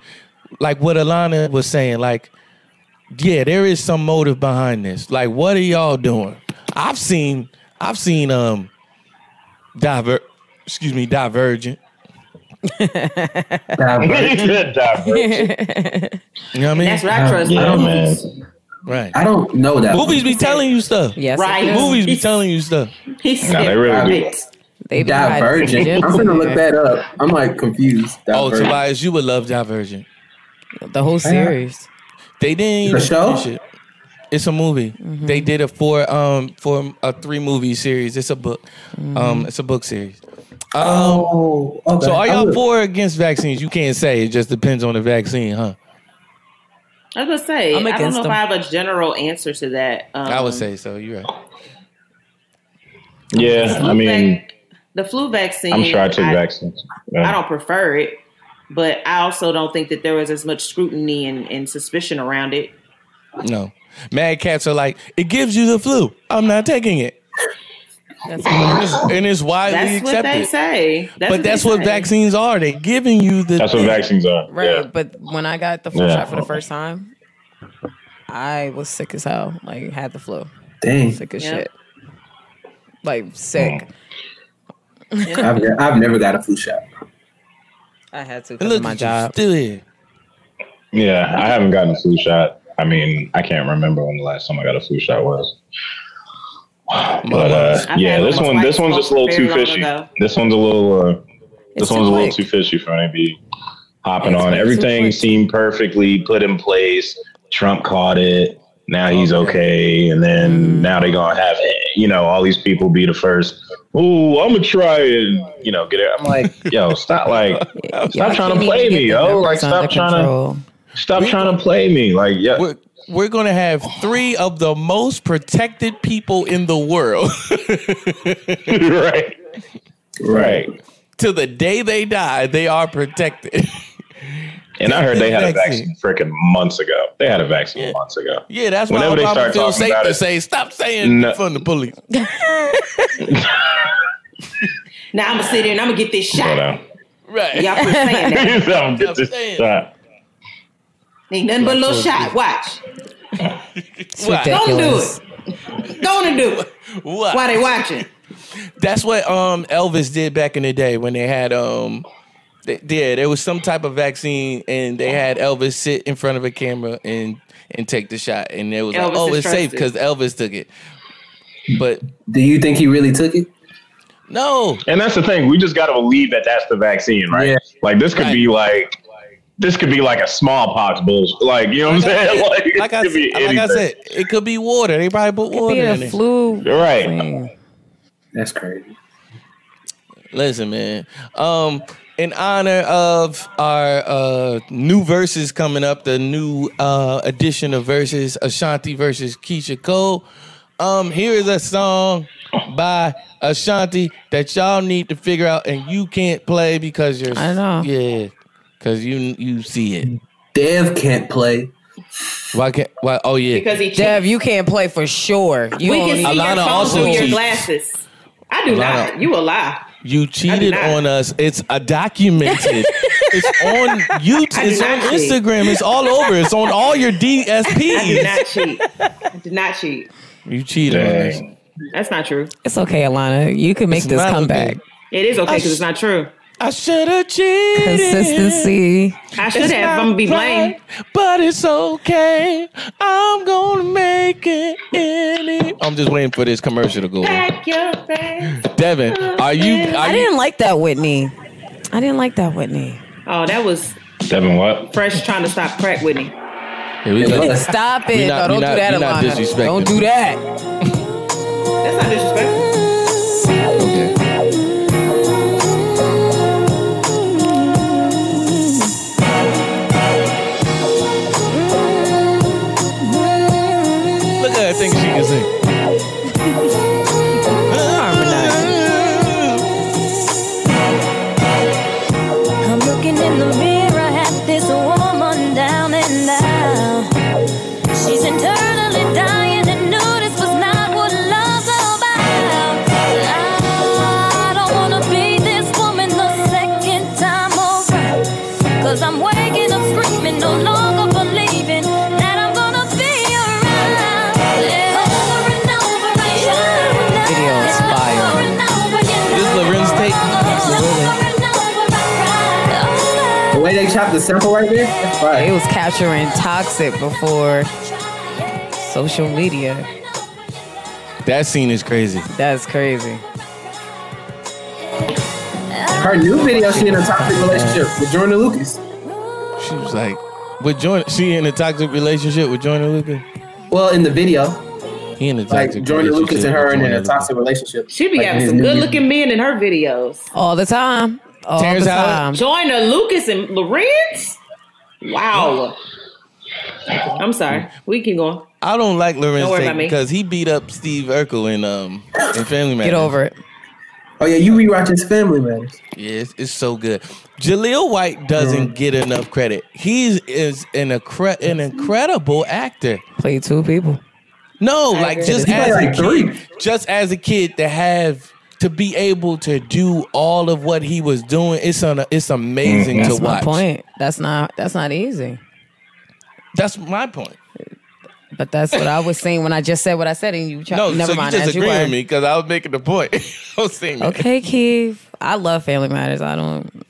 like what Alana was saying like yeah, there is some motive behind this. Like what are y'all doing? I've seen I've seen um diver excuse me, divergent. Divergent. <laughs> You know what I mean? That's what I trust. Yeah, man. Right. I don't know that. Movies be telling you stuff. Yes, Right. Movies be telling you stuff. He said, they really do. They Divergent. I'm gonna look that up. I'm like confused. Oh, Divergent. Tobias, you would love Divergent. The whole series. They didn't even The show? it. It's a movie. Mm-hmm. They did it for um for a three movie series. It's a book. Um, it's a book series. Um, Oh, okay. so are y'all for or against vaccines? You can't say. It just depends on the vaccine, huh? I was gonna say, I'm I don't know them. if I have a general answer to that. Um, I would say so. You're right. Yeah, I mean, vac- the flu vaccine. I'm sure I took vaccines. Yeah. I don't prefer it, but I also don't think that there was as much scrutiny and, and suspicion around it. No. Mad cats are like, it gives you the flu. I'm not taking it. That's And it's widely That's what they accepted. say. That's but that's what say. vaccines are. They're giving you the That's what vaccines are. right. Yeah. But when I got the flu Yeah. shot for the first time, I was sick as hell. Like had the flu. Dang. Sick as Yep. shit. Like sick. Mm. <laughs> I've, ne- I've never got a flu shot. I had to And look my job. still here. Yeah, I haven't gotten a flu shot. I mean, I can't remember when the last time I got a flu shot was. But uh, yeah, this one one, this one's just a little too fishy. This one's a little, uh, this too one's a little too fishy for me to be hopping on. Everything seemed perfectly put in place. Trump caught it. Now he's okay, and then now they're gonna have you know all these people be the first. Oh, I'm gonna try and you know get it. I'm like, <laughs> yo, stop! Like, stop trying to play me, yo! Like, stop trying to stop trying to play me. Like, yeah, We're, we're going to have three of the most protected people in the world <laughs> right, right. to the day they die. They are protected. And I heard they had a Vaccine. vaccine freaking months ago. They had a vaccine months ago. yeah, that's why Whenever they Obama start feels talking safe about to it- say, stop saying No. from the police. <laughs> <laughs> Now I'm gonna sit here and I'm gonna get this But, shot. Right. Y'all quit saying that. don't get this saying. shot. Ain't nothing but a little shot. Watch. <laughs> It's Don't do it. Don't do it. What? Why they watching? That's what um Elvis did back in the day when they had um they, yeah, there was some type of vaccine and they had Elvis sit in front of a camera and and take the shot and it was like, oh, is it's safe because. Elvis took it. But Do you think he really took it? no, And that's the thing. We just got to believe that that's the vaccine, right? Yeah. Like this could Right. be like, this could be like a smallpox bullshit. Like you know what I'm saying? Like, it Like I, could be said, like I said, it could be water. They probably put Be water a in it. flu. right. thing. That's crazy. Listen, man. Um, in honor of our uh, new verses coming up, the new uh, edition of verses, Ashanti versus Keyshia Cole. Um, here is a song by Ashanti that y'all need to figure out, and you can't play because you're. I know. Yeah, because you you see it. Dev can't play. Why can't? Why? Oh yeah. because he cheats. Dev, you can't play for sure. You we don't can see need- your phone also through your glasses. I do Alana- not. You a lie. You cheated on us. It's a documented. <laughs> it's on YouTube. It's on cheat. Instagram. It's all over. It's on all your <laughs> I did DSPs. not cheat. I did not cheat. You cheated on us. Dang. That's not true. It's okay, Alana. You can make It's this not comeback. okay. It is okay oh, because it's not true. I should have cheated. Consistency. I should have. I'm gonna be blamed. right, but it's okay. I'm gonna make it any. I'm just waiting for this commercial to go. on. Pack your bags. Devin, are you? Are I didn't like that Whitney. I didn't like that Whitney. Oh, that was Devin, what? fresh trying to stop crack Whitney. Here we go. Stop it. Not- no, don't not- do that, we not Alana. disrespecting. Don't do that. That's not disrespectful. The way the sample right there, that's It was capturing toxic before social media. That scene is crazy. That's crazy. Her new video, she in a toxic relationship with Joyner Lucas. She was like, with Jordan, she in a toxic relationship with Joyner Lucas. Well, in the video, He in a like toxic Joyner Lucas and her in a toxic relationship. She be Like, having some good looking men in her videos. All the time. All Terrence the Howard? time. Joyner Lucas and Larenz? Wow. I'm sorry. We keep going. I don't like Larenz Don't worry about me. because he beat up Steve Urkel in um in Family Matters. Get over it. Oh yeah, you rewatch his Family Matters. Yeah, it's, it's so good. Jaleel White doesn't get enough credit. He is an incre- an incredible actor. Play two people. No, like just He played as a like kid, three. just as a kid to have to be able to do all of what he was doing, it's an, it's amazing mm, to watch. That's to my watch. point. That's not that's not easy. That's my point. But that's what I was saying when I just said what I said, and you try, No, never so mind. you just agree with me because I was making the point. <laughs> I was saying. Okay, Keith. I love Family Matters. I don't.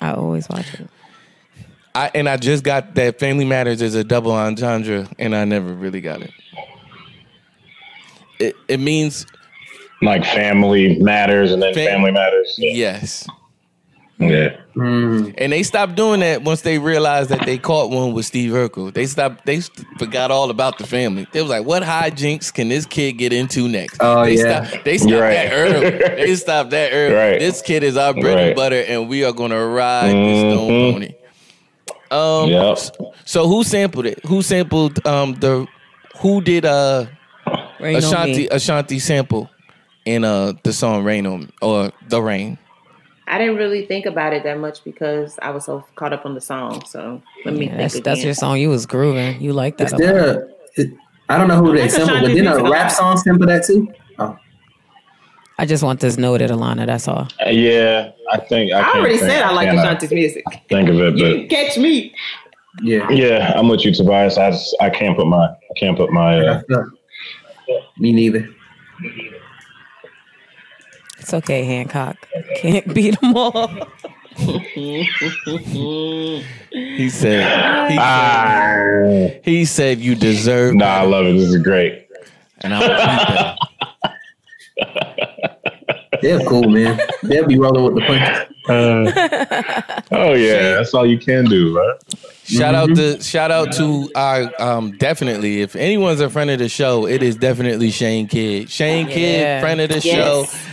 I always watch it. I, and I just got that Family Matters is a double entendre, and I never really got it. It, it means Like family matters and then Fam- family matters. Yeah. yes. yeah. And they stopped doing that once they realized that they caught one with Steve Urkel. They stopped. They st- forgot all about the family. They was like, "What hijinks can this kid get into next?" Oh, they yeah. Stopped, they stopped Right. that early. <laughs> They stopped that early. Right. This kid is our bread and butter, and we are going to ride this stone pony. Um. Yep. So who sampled it? Who sampled um the? Who did uh Rain on Ashanti Me. Ashanti sample in uh the song "Rain on or "The Rain"? I didn't really think about it that much because I was so caught up on the song. So let me Yeah, think that's again. that's your song. You was grooving. You like that. Is a there? A, it, I don't know who they Like sample, but then a rap lot. song sample that too? Oh, I just want this noted, Alana. That's all. Uh, yeah, I think I, I already think- said I like cannot Ashanti's music. Think of it, but didn't catch me. yeah. yeah, I'm with you, Tobias. I just I can't put my I can't put my uh, Me neither. It's okay, Hancock. Can't beat them all. He said. He, ah, said he said you deserve. Nah, I love it. This is great. And I will beat that. They're cool, man. They'll be rolling with the punches. Uh, Oh yeah, that's all you can do, right? Shout out mm-hmm. to shout out to our um definitely if anyone's a friend of the show, it is definitely Shane Kidd. Shane Kidd, friend of the Yes.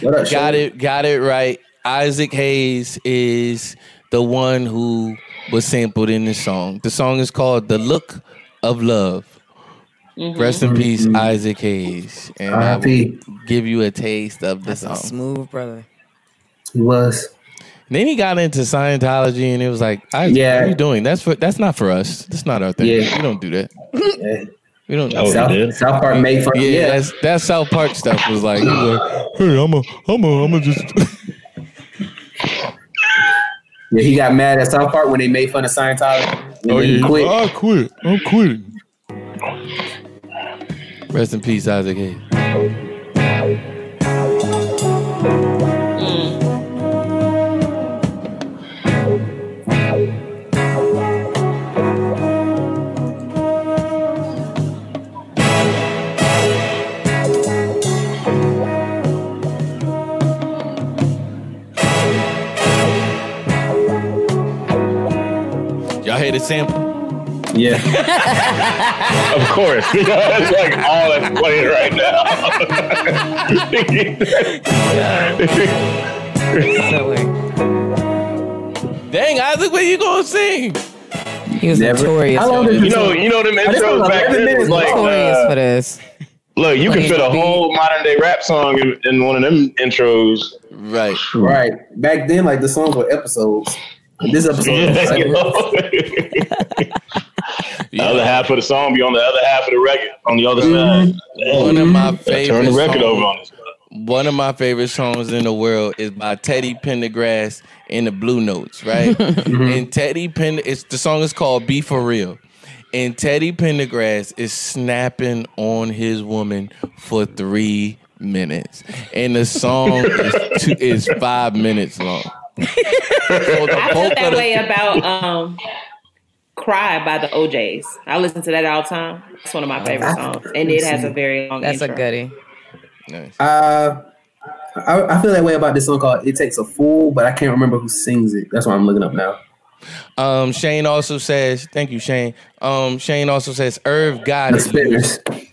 show. Up, got Shane? it, got it right. Isaac Hayes is the one who was sampled in this song. The song is called "The Look of Love." Mm-hmm. Rest in peace, mm-hmm. Isaac Hayes. And I will R.I.P. give you a taste of the That's a song. smooth brother. He was. Then he got into Scientology, and it was like, Isaac, Yeah. what are you doing? That's for that's not for us. That's not our thing. Yeah. We don't do that. Yeah. We don't. Oh, South. South Park made fun. Yeah, Yeah, that's that South Park stuff was like, like, hey, I'm a, I'm a, I'm a just. <laughs> yeah. He got mad at South Park when they made fun of Scientology. And oh yeah, quit. I quit. I'm quitting. Rest in peace, Isaac Hayes. Y'all the sample? Yeah, <laughs> Of course. <laughs> that's like all that's playing right now. So <laughs> like, Dang, Isaac, what are you gonna sing? he was Never. notorious. How long did you know, you know them intros was back 11 then was like, notorious uh, for this. look, you can fit a beat. whole modern day rap song in, in one of them intros. Right. right. Back then, like the songs were episodes. And This episode, Yeah, was you know? The other half of the song be on the other half of the record on the other mm-hmm. side. One of my Yeah, favorite. Turn the record songs- over on this. One of my favorite songs in the world is by Teddy Pendergrass in the Blue Notes, right? <laughs> Mm-hmm. and Teddy Pend it's the song is called Be For Real. And Teddy Pendergrass is snapping on his woman for three minutes. And the song is two, is five minutes long. So the I bulk felt that of the- way about um Cry by the O'Jays. I listen to that all the time. It's one of my favorite songs. And it has a very long That's a goodie. Nice. Uh, I, I feel that way about this song called "It Takes a Fool," but I can't remember who sings it. That's why I'm looking up now. Um, Shane also says, thank you, Shane. Um, Shane also says, Irv got it.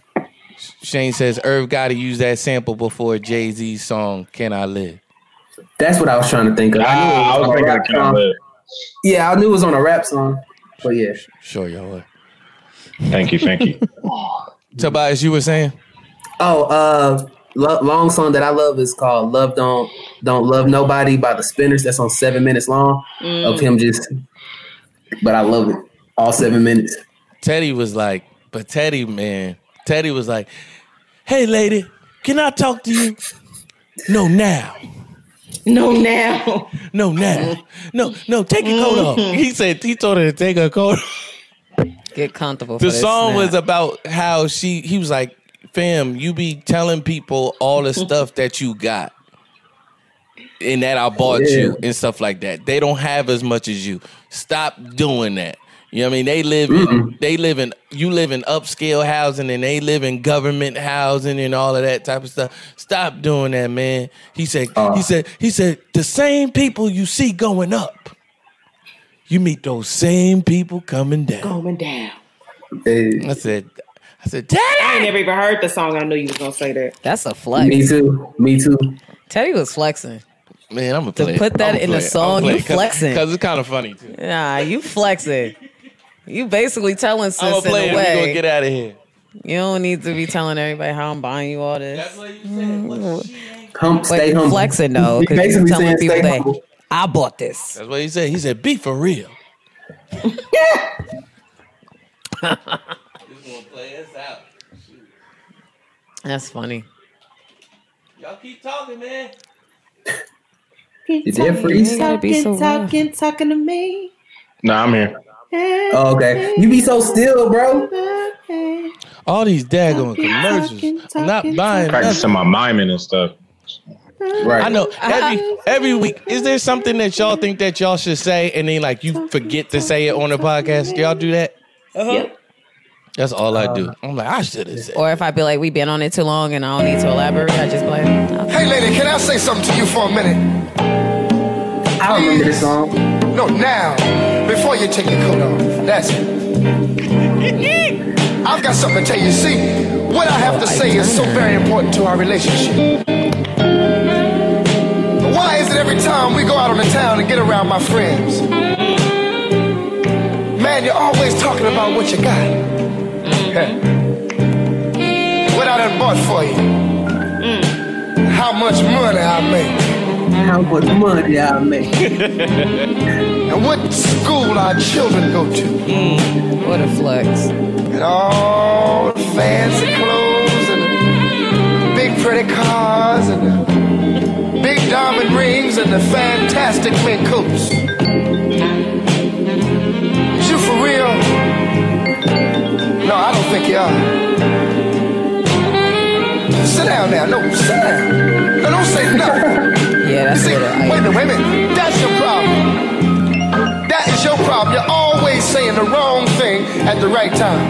Shane says Irv got to use that sample before Jay Z's song "Can I Live." That's what I was trying to think of. I knew it Ah, I was on a thinking rap of song. Live. Yeah, I knew it was on a rap song. But yeah, Sure, y'all. Are. Thank you, thank you. <laughs> Tobias, you were saying? Oh, uh, lo- long song that I love is called "Love Don't Don't Love Nobody" by the Spinners. That's on seven minutes long of him just. But I love it. All seven minutes. Teddy was like, but Teddy, man, Teddy was like, "Hey, lady, can I talk to you?" No, now. No, now. <laughs> No, now. No, no, take your coat off. Mm-hmm. He said he told her to take her coat off. Get comfortable. The for this song was about how she he was like, fam, you be telling people all the <laughs> stuff that you got. And that I bought Yeah. you and stuff like that. They don't have as much as you. Stop doing that. You know what I mean? They live in they live in you live in upscale housing and they live in government housing and all of that type of stuff. Stop doing that, man. He said uh. he said he said the same people you see going up. You meet those same people coming down. Going down. Hey, I said, I said, Daddy. I ain't never even heard the song. I knew you was gonna say that. That's a flex. me too. Me too. Teddy was flexing. Man, I'm gonna To play. put that in a song, you flexing. because it's kind of funny too. Nah, you flexing. You basically telling I'm sis gonna in it. a We gonna way. get out of here. you don't need to be telling everybody how I'm buying you all this. what you said. Hum, mm. But stay you humble. flexing though, because you basically telling saying people that humble. I bought this. That's what he said. He said, "Be for real." <laughs> Just gonna play us out. That's funny. Y'all keep talking, man. You did freeze? You gotta be so talking, rough. talking to me. Nah, I'm here. Oh, okay. You be so still, bro. All these daggone commercials. I'm not buying nothing. Practicing my miming and stuff. Right. I know every every week. Is there something that y'all think that y'all should say, and then like you forget to say it on the podcast? Y'all do that? Uh Yep. That's all I do. I'm like, I should have said. Or if I feel like we've been on it too long and I don't need to elaborate, I just be like, Hey, lady, can I say something to you for a minute? I don't remember this song. No, now, before you take your coat off. That's it. I've got something to tell you. See, what I have to say is so very important to our relationship. Why is it every time we go out on the town and get around my friends? Man, you're always talking about what you got. <laughs> what I done bought for you. How much money I make. How much money I make. and what school our children go to. Hmm, what a flex. And all the fancy clothes and the big pretty cars and the big diamond rings and the fantastic mink coats. Is you for real? No, I don't think you are. Sit down now. No, sit down. No, don't say nothing. <laughs> Yeah, that's You see, what I- wait a minute, wait a minute. That's your problem. That is your problem. You're always saying the wrong thing at the right time.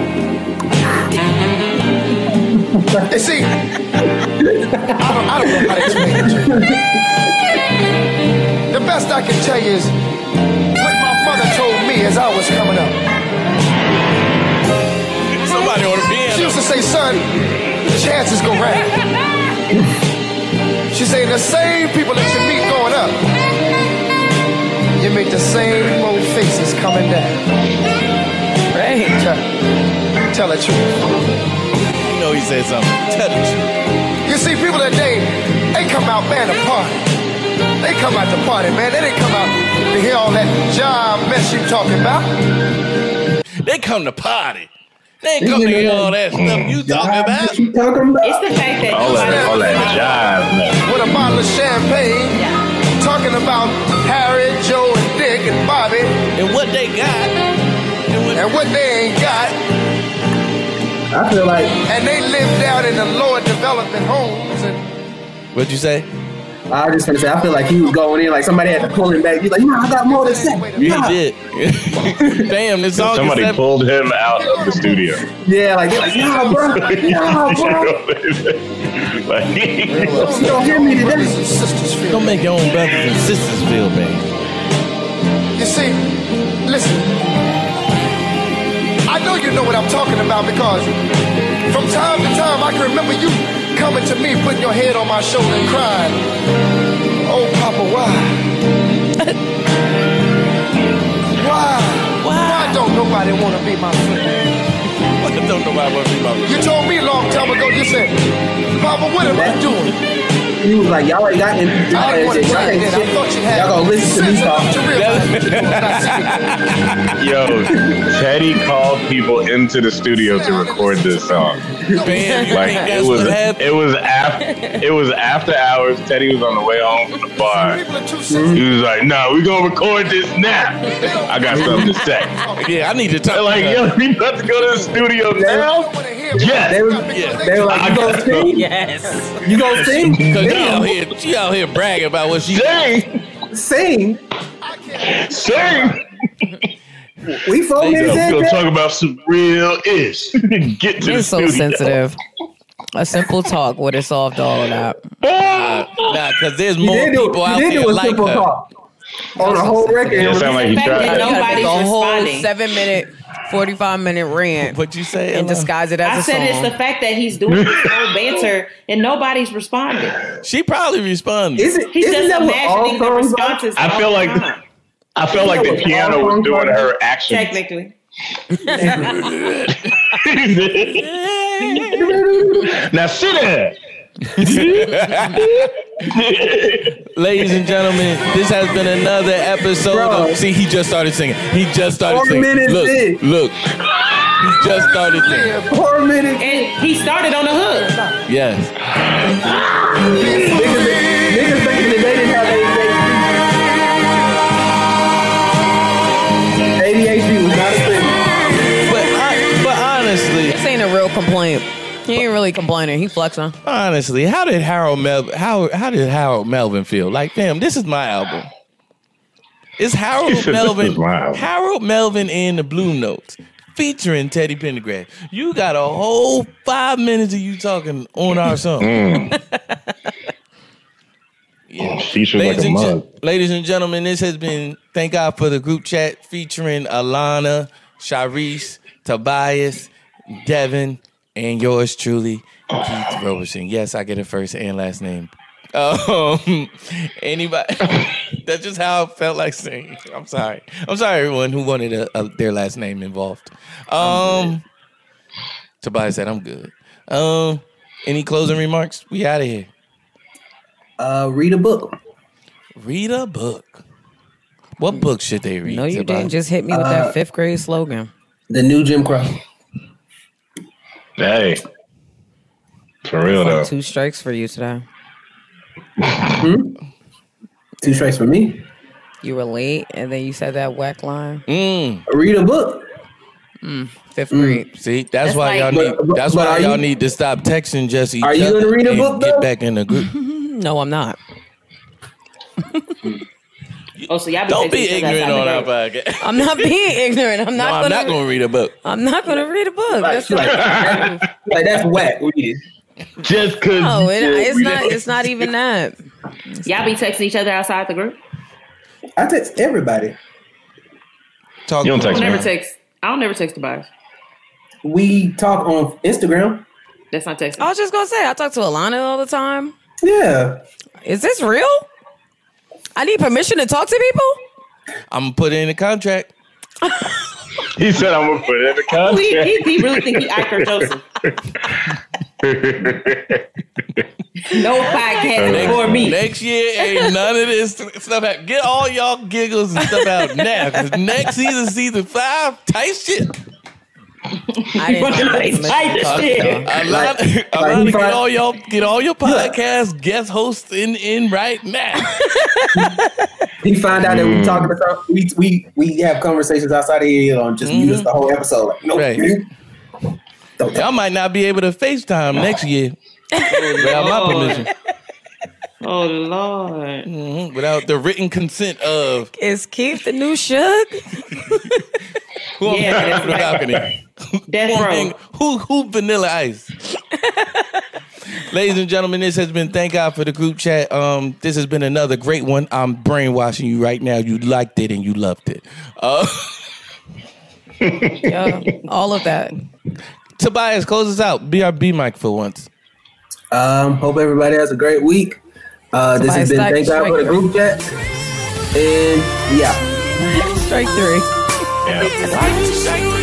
You see, I don't, I don't know how to explain it to you. The best I can tell you is what my mother told me as I was coming up. Somebody on the piano. She used to say, son, chances go round. She said, the same people that you meet going up, you meet the same old faces coming down. Right. Tell, tell the truth. You know he said something. Tell the truth. You see, people today, they come out, man, to party. They come out to party, man. They didn't come out to hear all that job mess you talking about. They come to party. They ain't come to hear all that stuff you mm. talking about. You talking about? It's the fact that All that, all that jive, man. With a bottle of champagne, talking about Harry, Joe, and Dick, and Bobby, And what they got. And what, and what they ain't got. I feel like And they live down in the lower development homes. And what'd you say? I was just gonna say I feel like he was going in like somebody had to pull him back. He's like, no, I got more to say. He Nah. did. <laughs> Damn, this song Somebody seven- pulled him out of the studio. Yeah, like, they're like nah, bro, <laughs> nah, bro. like, You don't hear me today. brothers and sisters feel. Don't make your own brothers and sisters feel bad. You see, listen. I know you know what I'm talking about because from time to time I can remember you coming to me, putting your head on my shoulder and crying. Oh, Papa, why? why? Why don't nobody want to be my friend? I don't know why I want to be my friend. You told me a long time ago, you said, Papa, what am I doing? He was like, y'all ain't got any. I didn't want to try that. I thought you had Y'all gonna listen to me talk. to realize what you're doing. Not yo, Teddy called people into the studio to record this song. Bam, you Like think it that's was, what it was after, it was after hours. Teddy was on the way home from the bar. People are too sensitive. He was like, "No, we gonna record this now. I got something to say." Yeah, I need to talk. They're like, "Yo, we <laughs> about to go to the studio now." Yes. They was, Yeah. they were like, you gonna sing? Yes. You gonna sing? Cause she out here, she out here bragging about what she. Sing, Sing? sing. We four There minutes go. in. We're gonna talk about some real ish. <laughs> Get to the It's so studio. sensitive. A simple talk would have solved all of that. Nah, cause there's more did do, people out did there a like simple her. talk on the whole record. It sound like he The fact tried. that You gotta make Nobody's a whole responding. seven minute, forty five minute rant What you say? and Ella? disguise it as I a said song. it's the fact that he's doing this whole banter and nobody's responding. She probably responded. Is it? He's isn't just that what imagining the songs are? responses. I feel all like the time. I felt like the piano was doing her action. technically. <laughs> now sit there. <laughs> Ladies and gentlemen, this has been another episode Bro. of. See, he just started singing. He just started Four singing. minutes look, in. look. He just started singing. Four minutes. And he started on the hook. Yes. Ah! He ain't really complaining. He flexing. honestly, how did Harold Melvin how how did Harold Melvin feel? Like, damn, this is my album. It's Harold said, Melvin. is. Harold Melvin and the Blue Notes. Featuring Teddy Pendergrass. You got a whole five minutes of you talking on our song. Mm. <laughs> Features like Ladies a and, gen- mug. ladies and gentlemen, this has been thank God for the group chat featuring Alana, Sharice, Tobias, Devin, and yours truly, Keith Roberson. Yes, I get a first and last name. Um, <laughs> anybody? <laughs> That's just how I felt like saying. I'm sorry. I'm sorry, everyone who wanted a, a, their last name involved. Um, Tobias said, "I'm good." Um, any closing remarks? We out of here. Uh, read a book. Read a book. What book should they read? No, you Tobias? didn't. Just hit me with Uh, that fifth grade slogan. The new Jim Crow. Hey, for real though. Two strikes for you today. Hmm? Two strikes for me. You were late, and then you said that whack line. Mm. Read a book. Mm, fifth hmm. grade. See, that's, That's why like- y'all need. But- but- that's but why y'all you- need to stop texting Jesse. Are you gonna read a and book, get though? back in the group. <laughs> No, I'm not. <laughs> Oh, so y'all be Don't texting be each other ignorant outside on the our podcast. <laughs> I'm not being ignorant. I'm No, not. I'm gonna not going to read a book. I'm not going to read a book. <laughs> Like, That's like, not. like that's whack. Read it. Just cause No, it, you it's not. it. It's not even <laughs> that. Y'all be texting each other outside the group. I text everybody. Talk You don't to I text me. don't never text. I don't never text Tobias. We talk on Instagram. That's not texting. I was just gonna say I talk to Alana all the time. Yeah. Is this real? I need permission to talk to people. I'm gonna put it in the contract. <laughs> He said I'm gonna put it in the Oh, he, contract. he, he really think he Iker Joseph. <laughs> No podcast for me. Next year ain't none of this stuff. Out. Get all y'all giggles and stuff out now. 'cause next season, season five, tight shit. I didn't know Like, permission tight to talk to shit. y'all. A lot, like a he lot of get find- all y'all get all your <laughs> podcast guest hosts in in right now. <laughs> He found out that we talking about we we we have conversations outside of here on just mute us the whole episode. Like, no, Right. mute. Don't Y'all might not be able to FaceTime next year without my permission. Oh Lord. Mhm, Without the written consent of Is Keith the new Suge? <laughs> who I'm Yeah, hanging that's from right. balcony. <laughs> Death Who, I'm row. who who vanilla ice? <laughs> Ladies and gentlemen, this has been thank God for the group chat. Um, this has been another great one. I'm brainwashing you right now. You liked it and you loved it. Uh, <laughs> Yeah, all of that. Tobias, close us out. BRB mic for once. Um, hope everybody has a great week. Uh, this has been thank God for the group chat. And yeah. Strike three. Yeah.